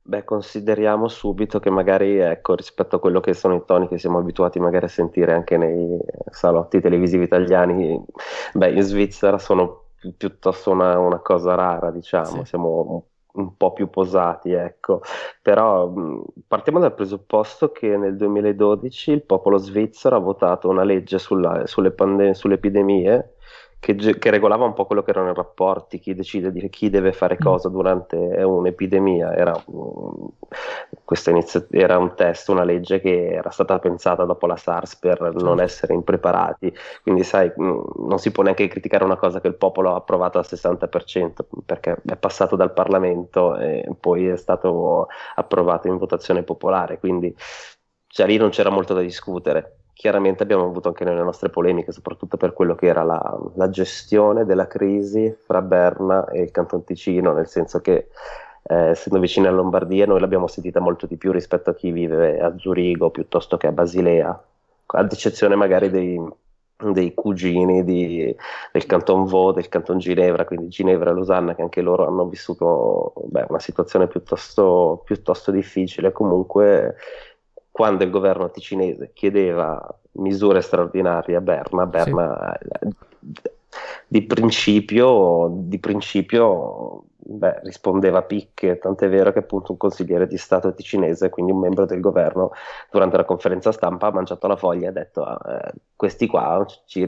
Speaker 8: Beh, consideriamo subito che magari, ecco, rispetto a quello che sono i toni che siamo abituati magari a sentire anche nei salotti televisivi italiani, beh, in Svizzera sono pi- piuttosto una, una, cosa rara, diciamo, sì. siamo un po' più posati, ecco. Però mh, partiamo dal presupposto che nel 2012 il popolo svizzero ha votato una legge sulla, sulle, pande- sulle epidemie che, che, regolava un po' quello che erano i rapporti, chi decide di chi deve fare mm. cosa durante un'epidemia. Era, inizio, era, un test, una legge che era stata pensata dopo la SARS per non certo. essere impreparati. Quindi, sai, non si può neanche criticare una cosa che il popolo ha approvato al 60% perché è passato dal Parlamento e poi è stato approvato in votazione popolare. Quindi, cioè, lì non c'era molto da discutere chiaramente abbiamo avuto anche nelle nostre polemiche, soprattutto per quello che era la, la gestione della crisi fra Berna e il Canton Ticino, nel senso che eh, essendo vicini a Lombardia noi l'abbiamo sentita molto di più rispetto a chi vive a Zurigo piuttosto che a Basilea, ad eccezione magari dei, dei cugini di, del Canton Vaud, del Canton Ginevra, quindi Ginevra e Losanna, che anche loro hanno vissuto beh, una situazione piuttosto, piuttosto difficile. Comunque quando il governo ticinese chiedeva misure straordinarie a Berna, Berna sì. di principio, di principio beh, rispondeva a picche, tant'è vero che appunto un consigliere di Stato ticinese, quindi un membro del governo, durante la conferenza stampa ha mangiato la foglia e ha detto eh, questi qua, ci,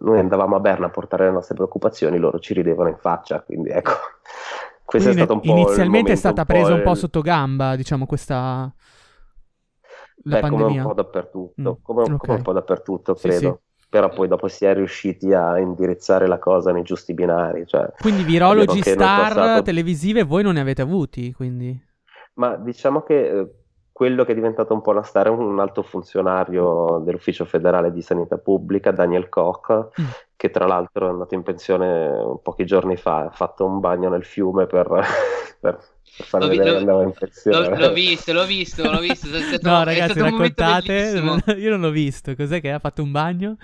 Speaker 8: noi andavamo a Berna a portare le nostre preoccupazioni, loro ci ridevano in faccia, quindi ecco.
Speaker 5: Questo quindi è stato un po' inizialmente è stata presa un po' sotto gamba, diciamo, questa la
Speaker 8: Beh,
Speaker 5: pandemia.
Speaker 8: come un po' dappertutto, mm, come, un, okay. come, un, po' dappertutto, credo. Sì, sì. Però poi dopo si è riusciti a indirizzare la cosa nei giusti binari. Cioè,
Speaker 5: quindi virologi star passato... televisive voi non ne avete avuti, quindi?
Speaker 8: Ma diciamo che eh, quello che è diventato un po' una star è un alto funzionario dell'Ufficio federale di sanità pubblica, Daniel Koch, mm. che tra l'altro è andato in pensione pochi giorni fa, ha fatto un bagno nel fiume per, *laughs* per
Speaker 6: L'ho, vi- l'ho, l'ho, l'ho, visto, l'ho visto, l'ho visto.
Speaker 5: Stato, no, ragazzi, raccontate. *laughs* io non l'ho visto. Cos'è che ha fatto un bagno?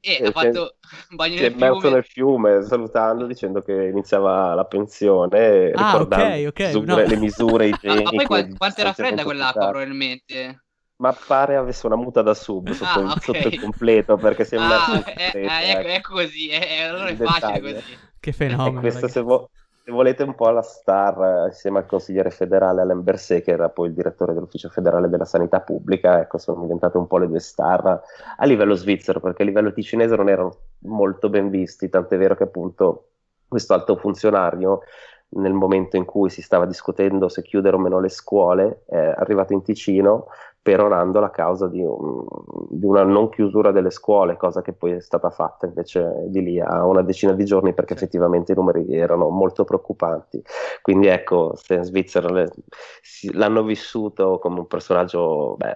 Speaker 6: Eh, ha fatto un bagno
Speaker 8: nel fiume. Si è nel fiume salutando dicendo che iniziava la pensione.
Speaker 5: Ah, ricordando okay, okay,
Speaker 8: no. le misure igieniche. *laughs*
Speaker 6: Ma poi quanto, quanto era fredda quell'acqua, probabilmente?
Speaker 8: Ma pare avesse una muta da sub sotto, ah, okay. sotto il completo perché sembra.
Speaker 6: Ah, eh, eh, ecco, ecco così, eh, allora è facile così.
Speaker 5: Che fenomeno.
Speaker 8: E questo se, vo- se volete un po' la star insieme al consigliere federale Alain Berset che era poi il direttore dell'ufficio federale della sanità pubblica ecco sono diventate un po' le due star a livello svizzero perché a livello ticinese non erano molto ben visti tant'è vero che appunto questo alto funzionario nel momento in cui si stava discutendo se chiudere o meno le scuole è arrivato in Ticino perorando la causa di, un, di, una non chiusura delle scuole, cosa che poi è stata fatta invece di lì a una decina di giorni perché effettivamente i numeri erano molto preoccupanti. Quindi ecco, se in Svizzera le, si, l'hanno vissuto come un personaggio beh,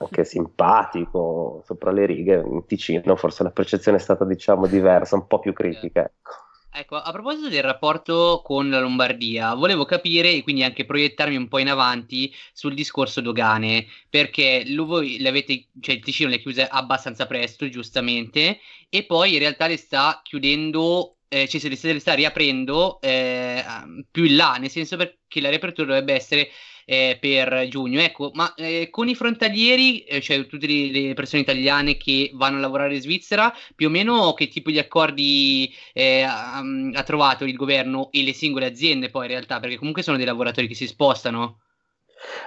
Speaker 8: anche simpatico, sopra le righe, in Ticino forse la percezione è stata diciamo diversa, un po' più critica. Ecco.
Speaker 6: Ecco, a proposito del rapporto con la Lombardia, volevo capire e quindi anche proiettarmi un po' in avanti sul discorso dogane, perché voi l'avete, cioè il Ticino le chiuse abbastanza presto, giustamente, e poi in realtà le sta chiudendo, eh, cioè se le, se le sta riaprendo eh, più in là, nel senso perché la riapertura dovrebbe essere eh, per giugno. Ecco, ma eh, con i frontalieri, eh, cioè tutte le, le, persone italiane che vanno a lavorare in Svizzera, più o meno che tipo di accordi eh, ha, ha, trovato il governo e le singole aziende poi in realtà, perché comunque sono dei lavoratori che si spostano?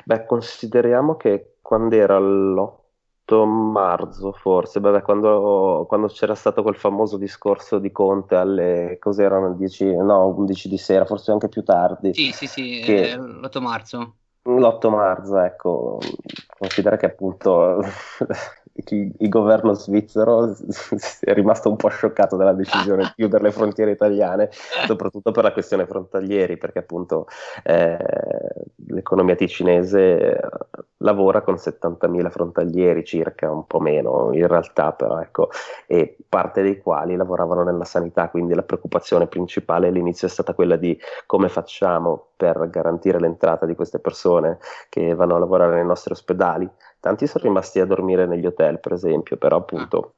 Speaker 8: Beh, consideriamo che quando era l'8 marzo forse, beh, quando, quando, c'era stato quel famoso discorso di Conte alle, cos'erano, 10, no, 11 di sera, forse anche più tardi.
Speaker 6: Sì, sì, sì, che, eh, l'8 marzo
Speaker 8: l'8 marzo, ecco, considera che appunto il, governo svizzero *laughs* è rimasto un po' scioccato dalla decisione di chiudere le frontiere italiane, soprattutto per la questione frontalieri, perché appunto eh, l'economia ticinese lavora con 70.000 frontalieri circa, un po' meno in realtà però ecco, e parte dei quali lavoravano nella sanità, quindi la preoccupazione principale all'inizio è stata quella di come facciamo per garantire l'entrata di queste persone che vanno a lavorare nei nostri ospedali. Tanti sono rimasti a dormire negli hotel, per esempio, però appunto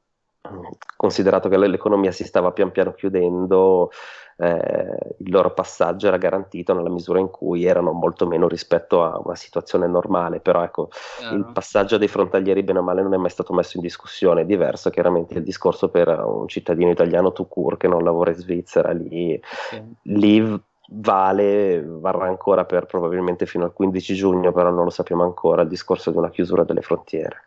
Speaker 8: considerato che l'economia si stava pian piano chiudendo, eh, il loro passaggio era garantito nella misura in cui erano molto meno rispetto a una situazione normale, però ecco, uh-huh. il passaggio dei frontalieri bene o male non è mai stato messo in discussione, è diverso chiaramente il discorso per un cittadino italiano to cure che non lavora in Svizzera, lì, okay. lì vale, varrà ancora per probabilmente fino al 15 giugno, però non lo sappiamo ancora, il discorso di una chiusura delle frontiere.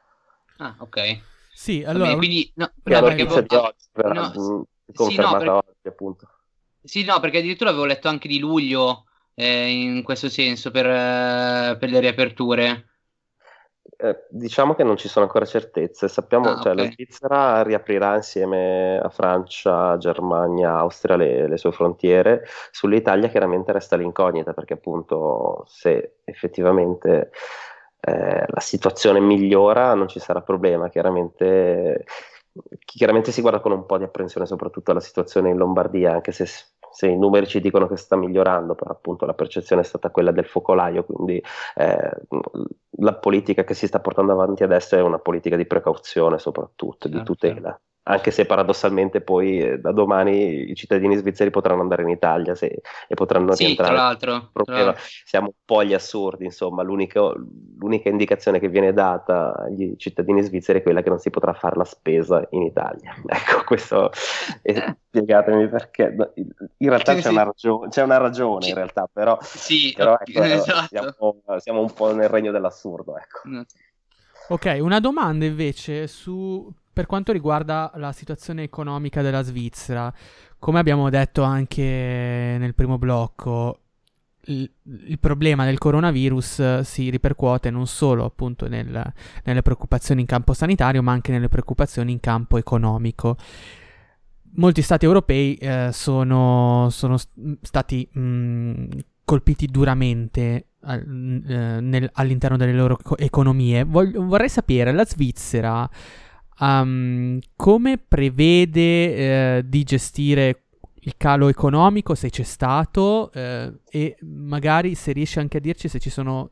Speaker 6: Ah, ok.
Speaker 5: Sì, allora...
Speaker 6: Vabbè, quindi, no, no, perché avevo-
Speaker 8: di oggi, però,
Speaker 6: no,
Speaker 8: mh,
Speaker 6: sì,
Speaker 8: confermata
Speaker 6: no, perché-
Speaker 8: oggi appunto.
Speaker 6: Sì, no, perché addirittura avevo letto anche di luglio eh, in questo senso per, eh, per le riaperture.
Speaker 8: Eh, diciamo che non ci sono ancora certezze. Sappiamo,
Speaker 6: Ah,
Speaker 8: cioè, la
Speaker 6: ok.
Speaker 8: Svizzera riaprirà insieme a Francia, Germania, Austria le, le sue frontiere. Sull'Italia chiaramente resta l'incognita perché appunto se effettivamente eh, la situazione migliora non ci sarà problema. Chiaramente, chiaramente si guarda con un po' di apprensione soprattutto alla situazione in Lombardia, anche se, se i numeri ci dicono che sta migliorando, però appunto la percezione è stata quella del focolaio, quindi eh, la politica che si sta portando avanti adesso è una politica di precauzione soprattutto, di
Speaker 5: Certo,
Speaker 8: tutela. Anche se paradossalmente poi eh, da domani i cittadini svizzeri potranno andare in Italia se- e potranno
Speaker 6: Sì, tra
Speaker 8: rientrare.
Speaker 6: l'altro. Tra l'altro.
Speaker 8: siamo un po' agli assurdi, insomma, l'unica, l'unica indicazione che viene data agli cittadini svizzeri è quella che non si potrà fare la spesa in Italia. *laughs* Ecco, questo è- spiegatemi perché. In realtà
Speaker 6: Sì,
Speaker 8: c'è,
Speaker 6: sì.
Speaker 8: Una ragione, c'è una ragione, in realtà, però,
Speaker 6: Sì,
Speaker 8: però ecco,
Speaker 6: esatto.
Speaker 8: siamo, siamo un po' nel regno dell'assurdo. Ecco.
Speaker 5: Ok, una domanda invece su per quanto riguarda la situazione economica della Svizzera. Come abbiamo detto anche nel primo blocco, il, il problema del coronavirus eh, si ripercuote non solo appunto nel- nelle preoccupazioni in campo sanitario, ma anche nelle preoccupazioni in campo economico. Molti stati europei eh, sono, sono stati mh, colpiti duramente eh, all'interno delle loro eco- economie. Voglio- vorrei sapere, la Svizzera um, come prevede eh, di gestire il calo economico, se c'è stato, eh, e magari se riesce anche a dirci se ci sono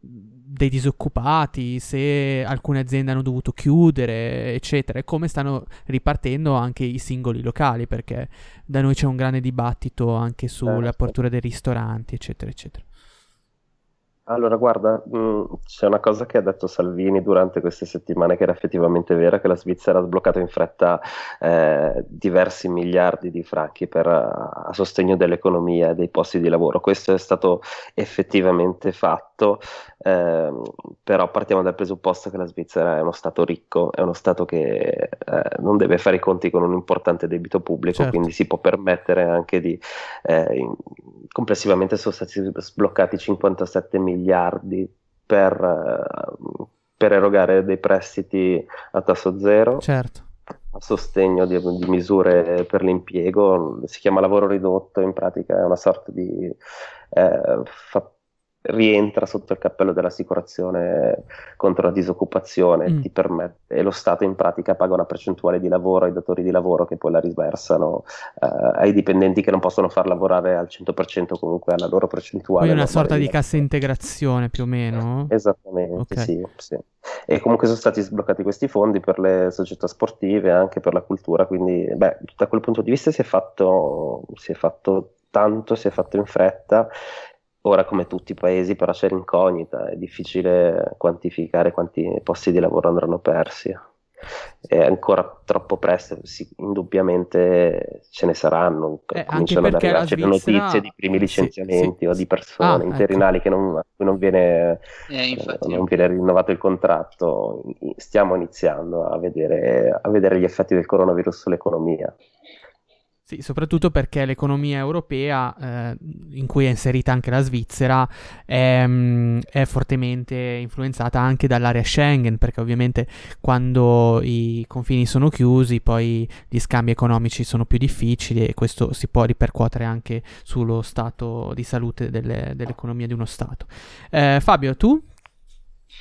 Speaker 5: dei disoccupati, se alcune aziende hanno dovuto chiudere, eccetera, e come stanno ripartendo anche i singoli locali, perché da noi c'è un grande dibattito anche
Speaker 8: Certo.
Speaker 5: apertura dei ristoranti, eccetera, eccetera.
Speaker 8: Allora, guarda, mh, c'è una cosa che ha detto Salvini durante queste settimane che era effettivamente vera, che la Svizzera ha sbloccato in fretta eh, diversi miliardi di franchi per, eh, a sostegno dell'economia e dei posti di lavoro. Questo è stato effettivamente fatto, ehm, però partiamo dal presupposto che la Svizzera è uno Stato ricco, è uno Stato che eh, non deve fare i conti con un importante debito pubblico,
Speaker 5: Certo.
Speaker 8: quindi si può permettere anche di eh, in- complessivamente sono stati sbloccati 57 miliardi per, eh, per erogare dei prestiti a tasso zero
Speaker 5: Certo.
Speaker 8: a sostegno di, di misure per l'impiego, si chiama lavoro ridotto, in pratica è una sorta di... eh, fa- rientra sotto il cappello dell'assicurazione contro la disoccupazione,
Speaker 5: Mm.
Speaker 8: ti permette, e lo Stato in pratica paga una percentuale di lavoro ai datori di lavoro che poi la riversano eh, ai dipendenti che non possono far lavorare al 100% comunque alla loro percentuale.
Speaker 5: Poi una sorta di cassa integrazione più o meno.
Speaker 8: Esattamente,
Speaker 5: Ok.
Speaker 8: sì, sì. E comunque sono stati sbloccati questi fondi per le società sportive anche per la cultura, quindi beh, da quel punto di vista si è fatto, si è fatto tanto, si è fatto in fretta. Ora, come tutti i paesi, però c'è l'incognita, è difficile quantificare quanti posti di lavoro andranno persi. È ancora troppo presto, sì, indubbiamente ce ne saranno,
Speaker 5: Eh,
Speaker 8: cominciano ad arrivarci le
Speaker 5: Svizzera-
Speaker 8: notizie di primi licenziamenti
Speaker 5: sì,
Speaker 8: o
Speaker 5: sì.
Speaker 8: di persone
Speaker 5: Ah, ecco.
Speaker 8: interinali che non, a cui non viene
Speaker 6: Eh, infatti.
Speaker 8: eh, non viene rinnovato il contratto, stiamo iniziando a vedere, a vedere gli effetti del coronavirus sull'economia.
Speaker 5: Sì, soprattutto perché l'economia europea, eh, in cui è inserita anche la Svizzera, è, mm, è fortemente influenzata anche dall'area Schengen, perché ovviamente quando i confini sono chiusi, poi gli scambi economici sono più difficili e questo si può ripercuotere anche sullo stato di salute delle- dell'economia di uno Stato. Eh, Fabio, tu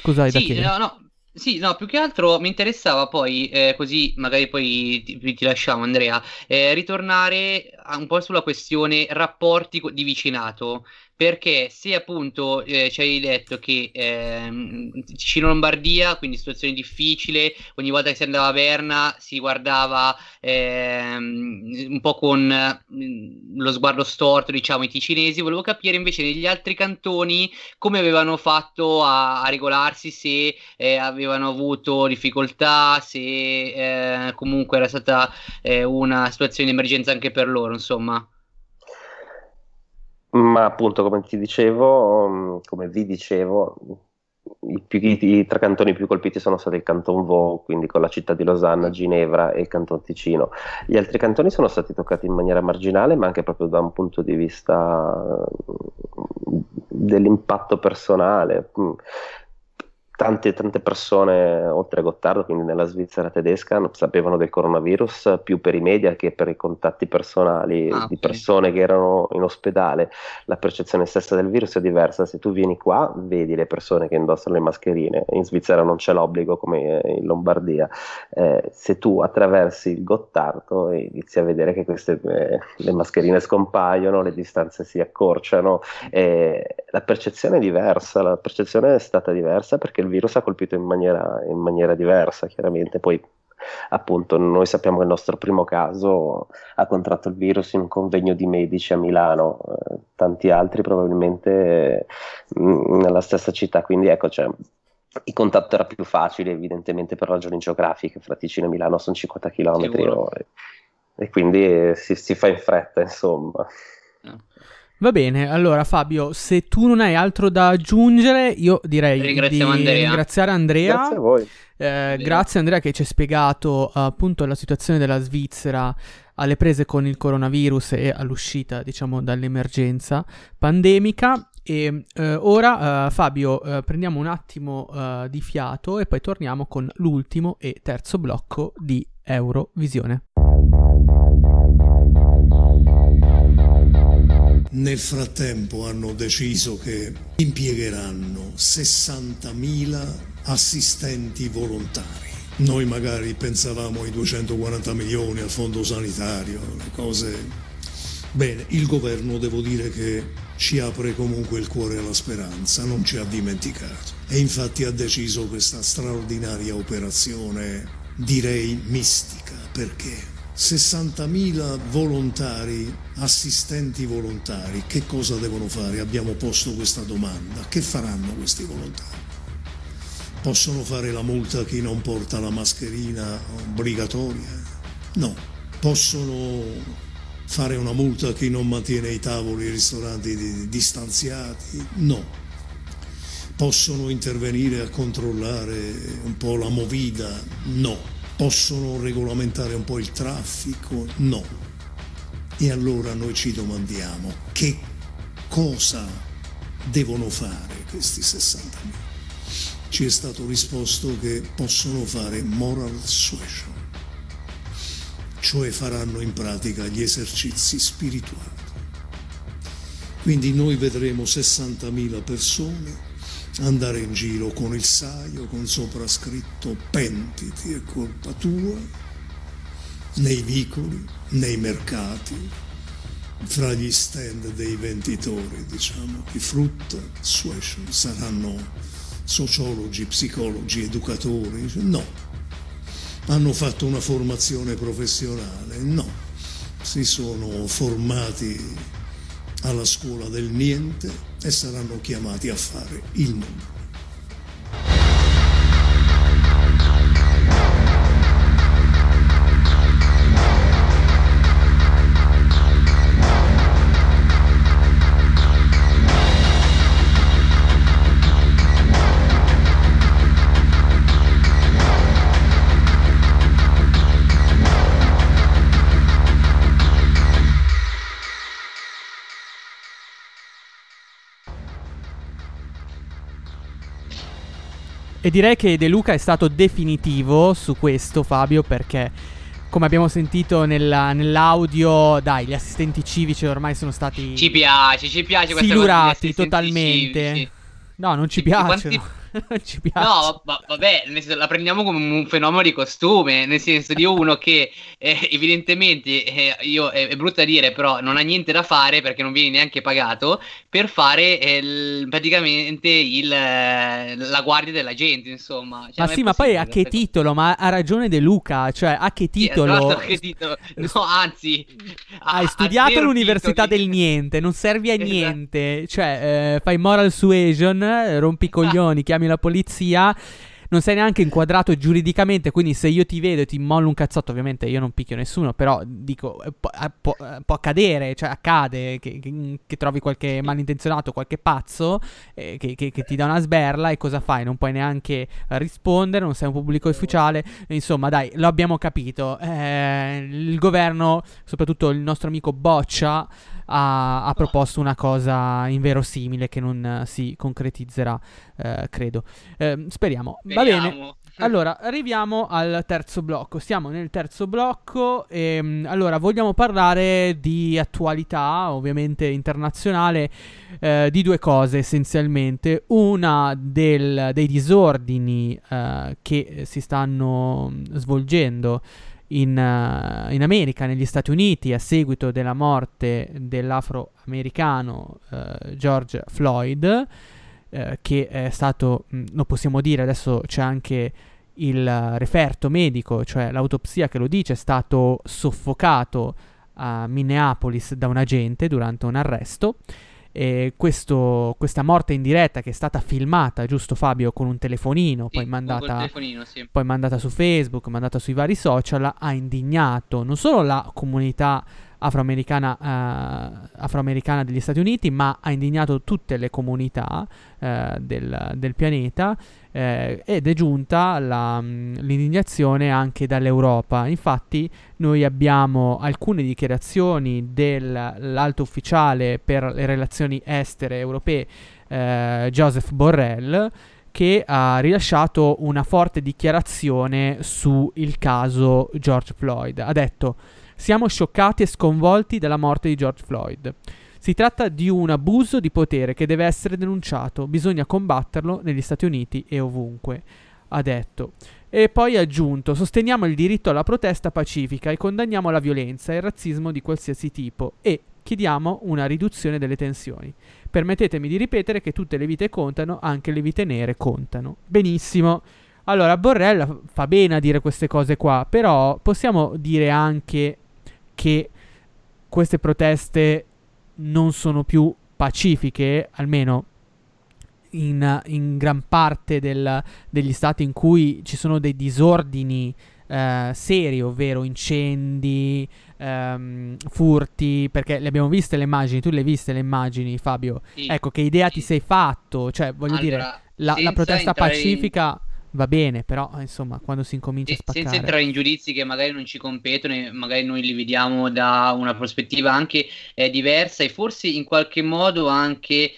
Speaker 5: cosa hai da
Speaker 6: Sì,
Speaker 5: chiedere?
Speaker 6: no, no, sì, no, più che altro mi interessava poi, eh, così magari poi ti, ti lasciamo Andrea, eh, ritornare un po' sulla questione rapporti di vicinato, perché se appunto eh, ci hai detto che ehm, Ticino Lombardia, quindi situazione difficile, ogni volta che si andava a Berna si guardava ehm, un po' con mm, lo sguardo storto, diciamo, i ticinesi, volevo capire invece negli altri cantoni come avevano fatto a, a regolarsi, se eh, avevano avuto difficoltà, se eh, comunque era stata eh, una situazione di emergenza anche per loro, insomma.
Speaker 8: Ma appunto, come ti dicevo, mm, come vi dicevo, i, più, i, tre cantoni più colpiti sono stati il Canton Vaud, quindi con la città di Losanna, Ginevra e il Canton Ticino. Gli altri cantoni sono stati toccati in maniera marginale, ma anche proprio da un punto di vista mm, dell'impatto personale tante, tante persone, oltre a Gottardo, quindi nella Svizzera tedesca, sapevano del coronavirus più per i media che per i contatti personali ah, di persone che erano in ospedale. La percezione stessa del virus è diversa. Se tu vieni qua, vedi le persone che indossano le mascherine. In Svizzera non c'è l'obbligo come in Lombardia. Eh, se tu attraversi il Gottardo inizi a vedere che queste, eh, le mascherine scompaiono, le distanze si accorciano, eh, la percezione è diversa. La percezione è stata diversa perché il virus ha colpito in maniera, in maniera diversa, chiaramente. Poi appunto noi sappiamo che il nostro primo caso ha contratto il virus in un convegno di medici a Milano, eh, tanti altri probabilmente mm, nella stessa città, quindi ecco, cioè, il contatto era più facile evidentemente per ragioni geografiche, fra Ticino e Milano sono 50 km e, e quindi si, si, fa in fretta insomma.
Speaker 5: Va bene, allora Fabio, se tu non hai altro da aggiungere, io direi di
Speaker 6: Andrea.
Speaker 5: ringraziare Andrea.
Speaker 8: Grazie a voi.
Speaker 5: Eh, grazie Andrea che ci hai spiegato appunto la situazione della Svizzera alle prese con il coronavirus e all'uscita, diciamo, dall'emergenza pandemica. E uh, ora, uh, Fabio, prendiamo un attimo di fiato e poi torniamo con l'ultimo e terzo blocco di Eurovisione.
Speaker 9: Nel frattempo hanno deciso che impiegheranno 60.000 assistenti volontari. Noi magari pensavamo ai 240 milioni al fondo sanitario, le cose... Bene, il governo devo dire che ci apre comunque il cuore alla speranza, non ci ha dimenticato. E infatti ha deciso questa straordinaria operazione, direi mistica, perché 60.000 volontari, assistenti volontari, che cosa devono fare? Abbiamo posto questa domanda. Che faranno questi volontari? Possono fare la multa a chi non porta la mascherina obbligatoria? No. Possono fare una multa a chi non mantiene i tavoli i ristoranti distanziati? No. Possono intervenire a controllare un po' la movida? No Possono regolamentare un po' il traffico? No. E allora noi ci domandiamo che cosa devono fare questi 60.000? Ci è stato risposto che possono fare moral suasion, cioè faranno in pratica gli esercizi spirituali. Quindi noi vedremo 60.000 persone andare in giro con il saio, con sopra scritto pentiti è colpa tua, nei vicoli, nei mercati, fra gli stand dei venditori, diciamo, di frutta, saranno sociologi, psicologi, educatori? No. Hanno fatto una formazione professionale? No. Si sono formati alla scuola del niente e saranno chiamati a fare il nulla.
Speaker 5: E direi che De Luca è stato definitivo su questo, Fabio, perché come abbiamo sentito nella, nell'audio, dai, gli assistenti civici ormai sono stati.
Speaker 6: Ci piace, ci piace
Speaker 5: Filurati totalmente. Civici. No, non ci piacciono. Quanti, *laughs* ci piace.
Speaker 6: No, va- vabbè, senso, la prendiamo come un fenomeno di costume, nel senso di uno che eh, evidentemente, eh, io, è, è brutta dire, però non ha niente da fare perché non viene neanche pagato per fare eh, l- praticamente il, eh, la guardia della gente, insomma.
Speaker 5: Cioè, ma sì, ma poi a che titolo? Ma ha ragione De Luca, cioè a che titolo?
Speaker 6: Sì, che titolo? No, anzi...
Speaker 5: Hai studiato all'università del niente, non servi a esatto. niente, cioè eh, fai moral suasion, rompi i coglioni, chiami la polizia. non sei neanche inquadrato giuridicamente, quindi se io ti vedo e ti mollo un cazzotto, ovviamente io non picchio nessuno, però dico, eh, può, eh, può, eh, può accadere, cioè accade che, che, che, trovi qualche malintenzionato, qualche pazzo eh, che, che, ti dà una sberla e cosa fai? Non puoi neanche rispondere, non sei un pubblico ufficiale, insomma dai, lo abbiamo capito. Eh, il governo, soprattutto il nostro amico Boccia, ha, ha proposto una cosa inverosimile che non si concretizzerà, eh, credo. Eh, speriamo. Va bene. *laughs* Allora, arriviamo al terzo blocco. Siamo nel terzo blocco e ehm, allora vogliamo parlare di attualità, ovviamente internazionale, eh, di due cose essenzialmente. Una del, dei disordini eh, che si stanno svolgendo in, uh, in, America, negli Stati Uniti, a seguito della morte dell'afroamericano uh, George Floyd, uh, che è stato, mh, mm, lo possiamo dire, adesso c'è anche il referto medico, cioè l'autopsia che lo dice, è stato soffocato a Minneapolis da un agente durante un arresto. E questo, questa morte in diretta che è stata filmata, giusto Fabio, con un telefonino, sì, poi, mandata,
Speaker 6: telefonino sì.
Speaker 5: poi mandata su Facebook, mandata sui vari social, ha indignato non solo la comunità afroamericana, uh, afroamericana degli Stati Uniti, ma ha indignato tutte le comunità uh, del, del, pianeta eh, ed è giunta la, mm, l'indignazione anche dall'Europa. Infatti noi abbiamo alcune dichiarazioni dell'alto ufficiale per le relazioni estere europee, eh, Joseph Borrell, che ha rilasciato una forte dichiarazione sul caso George Floyd. Ha detto siamo scioccati e sconvolti dalla morte di George Floyd. Si tratta di un abuso di potere che deve essere denunciato, bisogna combatterlo negli Stati Uniti e ovunque, ha detto. E poi ha aggiunto, sosteniamo il diritto alla protesta pacifica e condanniamo la violenza e il razzismo di qualsiasi tipo e chiediamo una riduzione delle tensioni. Permettetemi di ripetere che tutte le vite contano, anche le vite nere contano. Benissimo. Allora, Borrell fa bene a dire queste cose qua, però possiamo dire anche che queste proteste non sono più pacifiche, almeno in, in gran parte del, degli stati in cui ci sono dei disordini eh, seri, ovvero incendi, ehm, furti, perché le abbiamo viste le immagini, tu le hai viste le immagini Fabio? Sì, ecco, che idea sì. ti sei fatto? Cioè, voglio allora, dire, la, la protesta pacifica va bene, però insomma, quando si incomincia a spaccare...
Speaker 6: Senza entrare in giudizi che magari non ci competono e magari noi li vediamo da una prospettiva anche eh, diversa e forse in qualche modo anche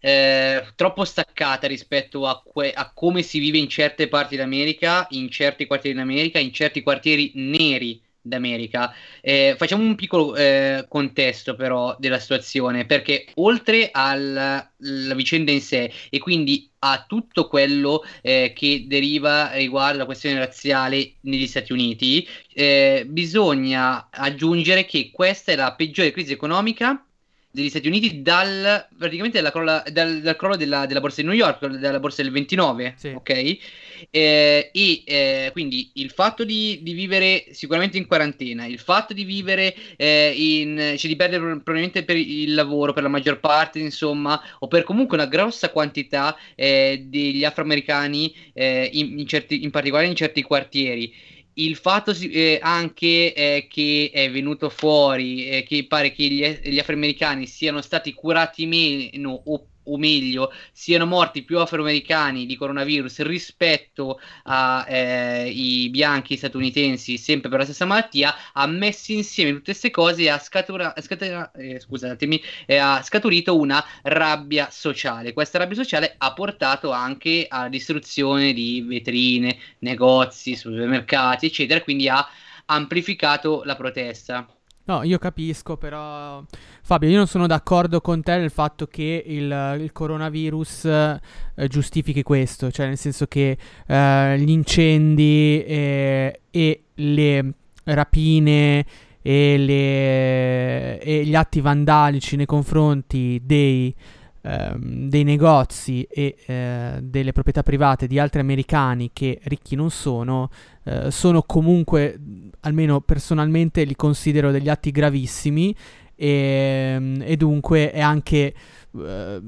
Speaker 6: eh, troppo staccata rispetto a, que- a, come si vive in certe parti d'America, in certi quartieri d'America, in certi quartieri neri d'America. Eh, facciamo un piccolo eh, contesto però della situazione, perché oltre alla vicenda in sé e quindi a tutto quello eh, che deriva riguardo la questione razziale negli Stati Uniti, eh, bisogna aggiungere che questa è la peggiore crisi economica degli Stati Uniti dal praticamente crolla, dal, dal, crollo della, della, borsa di New York, della borsa del 29, sì. ok? Eh, e eh, quindi il fatto di, di, vivere sicuramente in quarantena, il fatto di vivere eh, in, cioè di perdere probabilmente per il lavoro per la maggior parte, insomma, o per comunque una grossa quantità eh, degli afroamericani, eh, in, in, certi, in particolare in certi quartieri. Il fatto eh, anche eh, che è venuto fuori eh, che pare che gli, gli afroamericani siano stati curati meno o o meglio siano morti più afroamericani di coronavirus rispetto ai eh, bianchi statunitensi sempre per la stessa malattia ha messo insieme tutte queste cose e ha, scatura, scatura, eh, scusatemi, eh, ha scaturito una rabbia sociale. Questa rabbia sociale ha portato anche alla distruzione di vetrine negozi supermercati eccetera quindi ha amplificato la protesta
Speaker 5: No, io capisco, però Fabio, io non sono d'accordo con te nel fatto che il, il coronavirus eh, giustifichi questo, cioè nel senso che eh, gli incendi e, e le rapine e, le, e, gli atti vandalici nei confronti dei, ehm, dei negozi e eh, delle proprietà private di altri americani che ricchi non sono, eh, sono comunque, almeno personalmente li considero degli atti gravissimi e, e dunque è anche eh,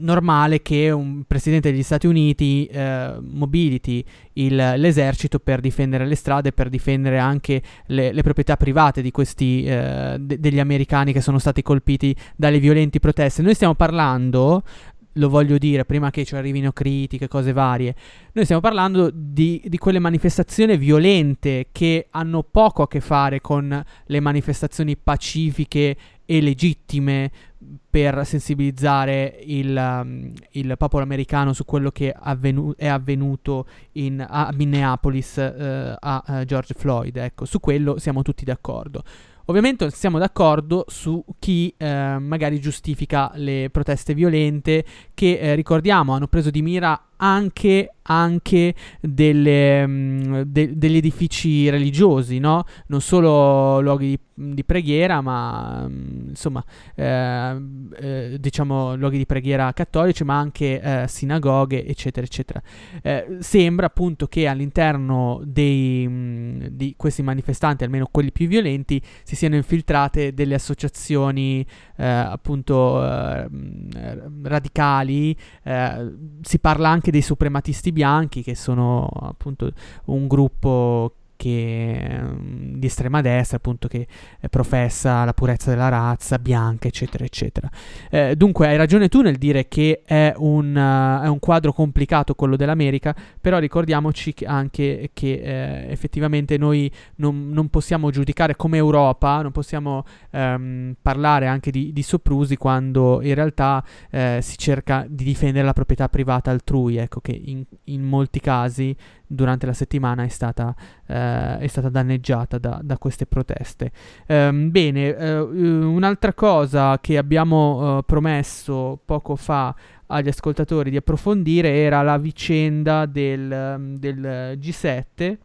Speaker 5: normale che un presidente degli Stati Uniti eh, mobiliti il, l'esercito per difendere le strade, per difendere anche le, le proprietà private di questi eh, de- degli americani che sono stati colpiti dalle violenti proteste. Noi stiamo parlando lo voglio dire prima che ci arrivino critiche, cose varie. Noi stiamo parlando di, di, quelle manifestazioni violente che hanno poco a che fare con le manifestazioni pacifiche e legittime per sensibilizzare il, um, il popolo americano su quello che avvenu- è avvenuto in, a Minneapolis uh, a uh, George Floyd. Ecco, su quello siamo tutti d'accordo. Ovviamente siamo d'accordo su chi eh, magari giustifica le proteste violente che, eh, ricordiamo, hanno preso di mira anche, anche delle, um, de- degli edifici religiosi, no? non solo luoghi di, di preghiera, ma um, insomma, eh, eh, diciamo luoghi di preghiera cattolici, ma anche eh, sinagoghe, eccetera, eccetera. Eh, sembra appunto che all'interno dei, mh, di questi manifestanti, almeno quelli più violenti, si siano infiltrate delle associazioni eh, appunto eh, radicali. si parla anche dei suprematisti bianchi, che sono appunto un gruppo che, di estrema destra, appunto, che eh, professa la purezza della razza bianca, eccetera, eccetera. Eh, dunque, hai ragione tu nel dire che è un, uh, è un, quadro complicato quello dell'America, però ricordiamoci anche che eh, effettivamente noi non, non, possiamo giudicare come Europa, non possiamo ehm, parlare anche di, di, soprusi quando in realtà eh, si cerca di difendere la proprietà privata altrui, ecco che in, in molti casi durante la settimana è stata, eh, è stata danneggiata da, da queste proteste. Um, bene, uh, un'altra cosa che abbiamo uh, promesso poco fa agli ascoltatori di approfondire era la vicenda del, um, del G7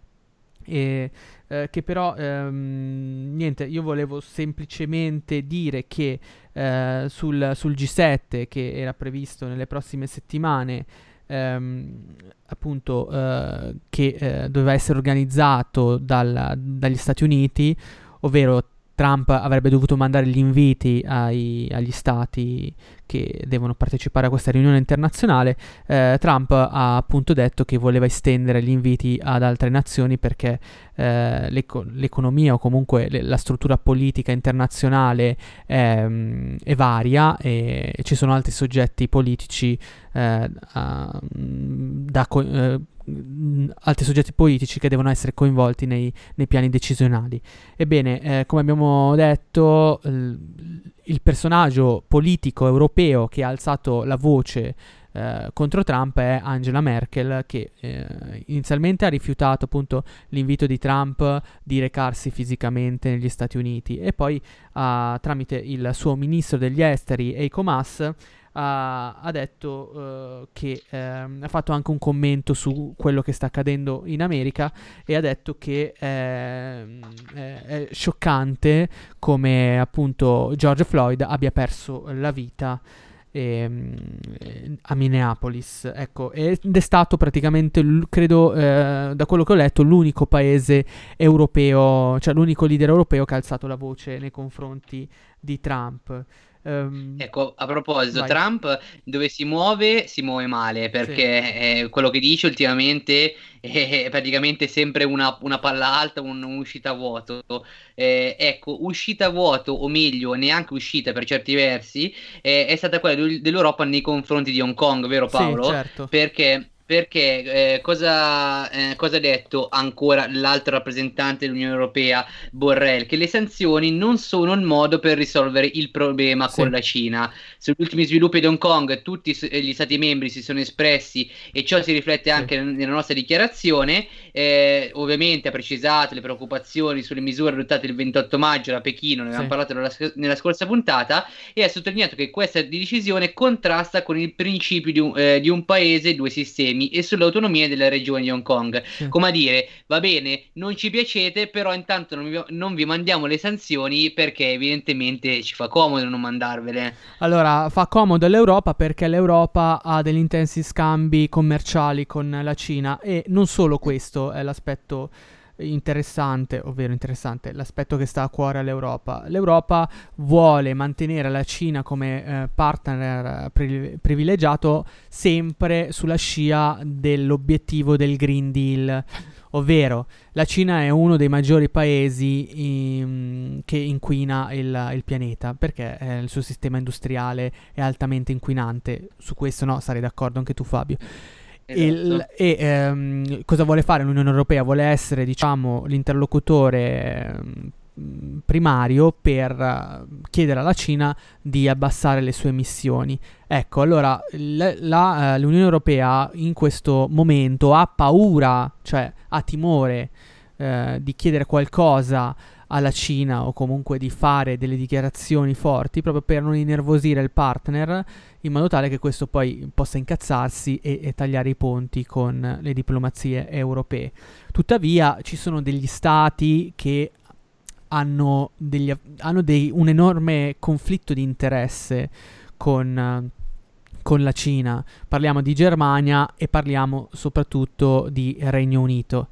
Speaker 5: e, eh, che però ehm, niente io volevo semplicemente dire che eh, sul, sul, G7 che era previsto nelle prossime settimane ehm, appunto eh, che eh, doveva essere organizzato dal, dagli Stati Uniti, ovvero Trump avrebbe dovuto mandare gli inviti ai, agli stati che devono partecipare a questa riunione internazionale, eh, Trump ha appunto detto che voleva estendere gli inviti ad altre nazioni perché eh, l'eco- l'economia o comunque le- la struttura politica internazionale è, mm, è varia e, ci sono altri soggetti politici eh, a, da co- eh, altri soggetti politici che devono essere coinvolti nei, nei piani decisionali. Ebbene, eh, come abbiamo detto, il personaggio politico europeo che ha alzato la voce eh, contro Trump è Angela Merkel che eh, inizialmente ha rifiutato appunto l'invito di Trump di recarsi fisicamente negli Stati Uniti e poi uh, tramite il suo ministro degli esteri Eiko Maas ha, ha detto uh, che uh, ha fatto anche un commento su quello che sta accadendo in America e ha detto che è, è, è scioccante come appunto George Floyd abbia perso la vita ehm, a Minneapolis. Ecco, ed è stato praticamente, credo, eh, da quello che ho letto, l'unico paese europeo, cioè l'unico leader europeo che ha alzato la voce nei confronti di Trump.
Speaker 6: Um, ecco, a proposito, vai. Trump dove si muove si muove male perché sì. quello che dice ultimamente *laughs* è praticamente sempre una, una palla alta, un, un'uscita a vuoto. Eh, ecco, uscita a vuoto, o meglio, neanche uscita per certi versi, eh, è stata quella dell'Europa nei confronti di Hong Kong, vero Paolo?
Speaker 5: Sì, certo.
Speaker 6: Perché perché eh, cosa, eh, cosa, ha detto ancora l'altro rappresentante dell'Unione Europea, Borrell? Che le sanzioni non sono il modo per risolvere il problema sì. con la Cina. Sugli ultimi sviluppi di Hong Kong tutti gli Stati membri si sono espressi e ciò si riflette anche sì. nella nostra dichiarazione. Eh, ovviamente ha precisato le preoccupazioni sulle misure adottate il 28 maggio da Pechino, ne abbiamo sì. parlato nella, nella, scorsa puntata, e ha sottolineato che questa decisione contrasta con il principio di un, eh, di un paese, due sistemi problemi e sull'autonomia della regione di Hong Kong. Sì. Come a dire, va bene, non ci piacete, però intanto non vi, non vi, mandiamo le sanzioni perché evidentemente ci fa comodo non mandarvele.
Speaker 5: Allora, fa comodo all'Europa perché l'Europa ha degli intensi scambi commerciali con la Cina e non solo questo è l'aspetto interessante, ovvero interessante, l'aspetto che sta a cuore all'Europa. L'Europa vuole mantenere la Cina come eh, partner pri- privilegiato sempre sulla scia dell'obiettivo del Green Deal, ovvero la Cina è uno dei maggiori paesi in, che inquina il, il pianeta perché eh, il suo sistema industriale è altamente inquinante. Su questo no, sarei d'accordo anche tu Fabio. Il,
Speaker 6: Esatto.
Speaker 5: e ehm, cosa vuole fare l'Unione Europea? Vuole essere, diciamo, l'interlocutore ehm, primario per eh, chiedere alla Cina di abbassare le sue emissioni. Ecco, allora l- la, eh, l'Unione Europea in questo momento ha paura, cioè ha timore eh, di chiedere qualcosa alla Cina o comunque di fare delle dichiarazioni forti proprio per non innervosire il partner in modo tale che questo poi possa incazzarsi e, e tagliare i ponti con le diplomazie europee. Tuttavia ci sono degli stati che hanno, degli, hanno dei, un enorme conflitto di interesse con, con la Cina. Parliamo di Germania e parliamo soprattutto di Regno Unito.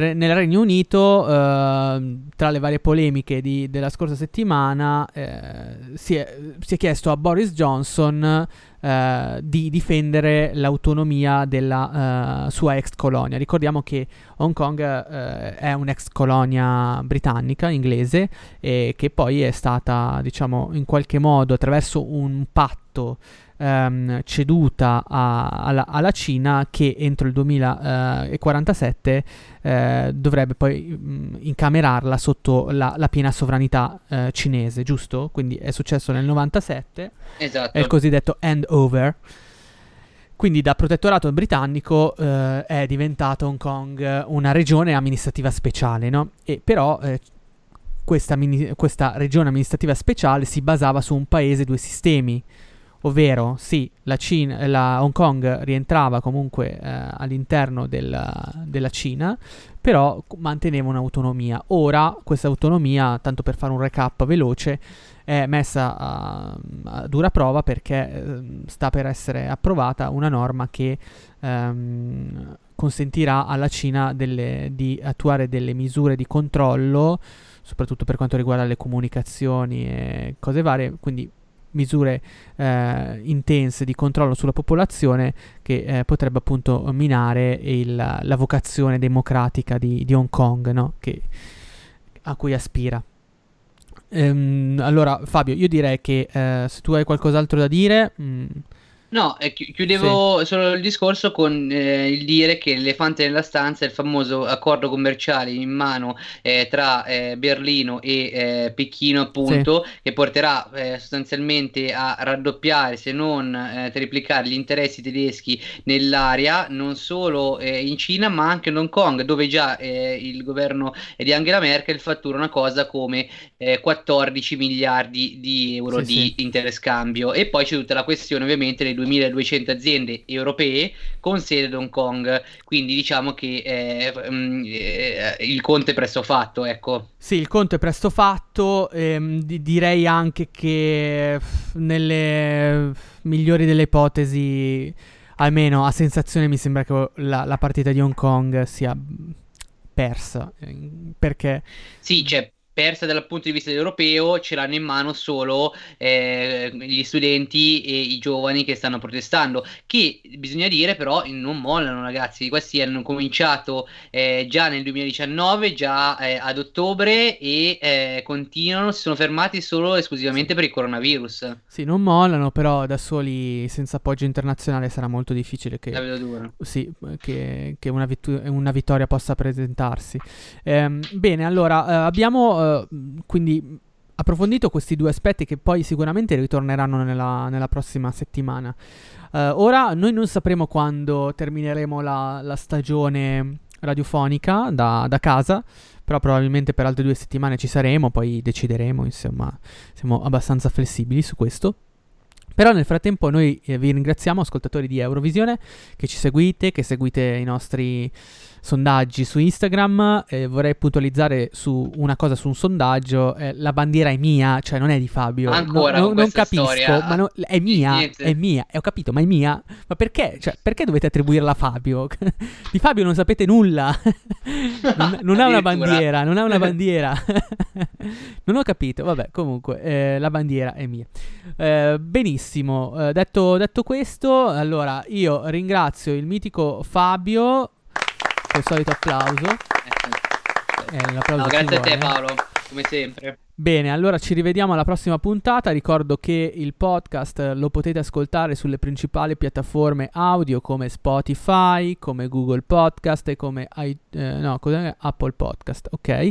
Speaker 5: Nel Regno Unito, eh, tra le varie polemiche di- della scorsa settimana, eh, si, è, si è chiesto a Boris Johnson eh, di difendere l'autonomia della eh, sua ex colonia. Ricordiamo che Hong Kong eh, è un'ex colonia britannica, inglese, che poi è stata, diciamo, in qualche modo attraverso un patto ehm, ceduta a- alla, alla Cina che entro il 2047 eh, dovrebbe poi mh, incamerarla sotto la, la piena sovranità eh, cinese, giusto? Quindi è successo nel 97,
Speaker 6: Esatto.
Speaker 5: è il cosiddetto handover. Quindi da protettorato britannico eh, è diventato Hong Kong una regione amministrativa speciale, no? E però eh, questa, mini- questa regione amministrativa speciale si basava su un paese, due sistemi, ovvero sì, la, Cina, la Hong Kong rientrava comunque eh, all'interno della, della Cina, però manteneva un'autonomia. Ora questa autonomia, tanto per fare un recap veloce, è messa a, a dura prova perché ehm, sta per essere approvata una norma che ehm, consentirà alla Cina delle- di attuare delle misure di controllo, soprattutto per quanto riguarda le comunicazioni e cose varie, quindi misure eh, intense di controllo sulla popolazione che eh, potrebbe appunto minare il- la vocazione democratica di, di Hong Kong no? Che- a cui aspira. Ehm, allora Fabio, io direi che eh, se tu hai qualcos'altro da dire... mm,
Speaker 6: No, eh, chi- chiudevo solo il discorso con eh, il dire che l'elefante nella stanza è il famoso accordo commerciale in mano eh, tra eh, Berlino e eh, Pechino, appunto, che porterà eh, sostanzialmente a raddoppiare, se non triplicare gli interessi tedeschi nell'area, non solo in Cina, ma anche in Hong Kong, dove già il governo di Angela Merkel fattura una cosa come eh, 14 miliardi di euro
Speaker 5: Sì,
Speaker 6: di interscambio. E poi c'è tutta la questione, ovviamente, delle 2200 aziende europee con sede ad Hong Kong. Quindi diciamo che eh, mm, eh, il conto è presto fatto, ecco.
Speaker 5: Sì, il conto è presto fatto. ehm, di- direi anche che nelle migliori delle ipotesi, almeno a sensazione, mi sembra che la, la partita di Hong Kong sia persa. eh, Perché
Speaker 6: Sì, cioè persa dal punto di vista europeo, ce l'hanno in mano solo eh, gli studenti e i giovani che stanno protestando, che bisogna dire però non mollano ragazzi, questi hanno cominciato eh, già nel 2019, già eh, ad ottobre e eh, continuano, si sono fermati solo esclusivamente per il coronavirus.
Speaker 5: sì, non mollano, però da soli, senza appoggio internazionale, sarà molto difficile che,
Speaker 6: La vedo dura.
Speaker 5: Sì, che, che una, vittu- una vittoria possa presentarsi. Ehm, bene, allora eh, abbiamo eh, quindi approfondito questi due aspetti che poi sicuramente ritorneranno nella, nella prossima settimana. Eh, ora noi non sapremo quando termineremo la, la stagione radiofonica da, da casa, però probabilmente per altre due settimane ci saremo, poi decideremo, insomma, siamo abbastanza flessibili su questo. Però nel frattempo noi eh, vi ringraziamo ascoltatori di Eurovisione che ci seguite, che seguite i nostri sondaggi su Instagram. Eh, vorrei puntualizzare su una cosa su un sondaggio. Eh, la bandiera è mia, cioè non è di Fabio.
Speaker 6: Ancora
Speaker 5: no, no, non capisco,
Speaker 6: storia.
Speaker 5: ma no- è mia,
Speaker 6: Niente.
Speaker 5: è mia. E ho capito, ma è mia. Ma perché? Cioè, perché dovete attribuirla a Fabio? *laughs* di Fabio non sapete nulla. *laughs* non, non ha una bandiera, non ha una *laughs* bandiera. non ho capito. Vabbè, comunque, eh, la bandiera è mia. Eh, benissimo, eh, detto, detto questo, allora io ringrazio il mitico Fabio col solito applauso. Eh, l'applauso
Speaker 6: No, grazie a te
Speaker 5: eh.
Speaker 6: Paolo, come sempre.
Speaker 5: Bene, allora ci rivediamo alla prossima puntata. Ricordo che il podcast eh, lo potete ascoltare sulle principali piattaforme audio come Spotify, come Google Podcast e come i- eh, no? Apple Podcast, ok?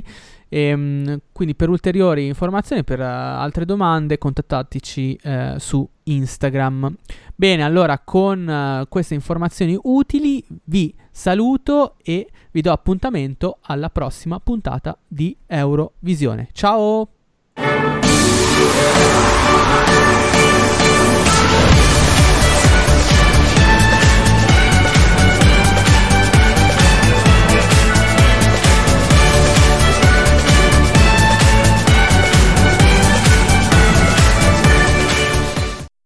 Speaker 5: E, quindi per ulteriori informazioni, per eh, altre domande, contattateci uh, su Instagram. Bene, allora con uh, queste informazioni utili vi saluto e vi do appuntamento alla prossima puntata di Eurovisione. Ciao!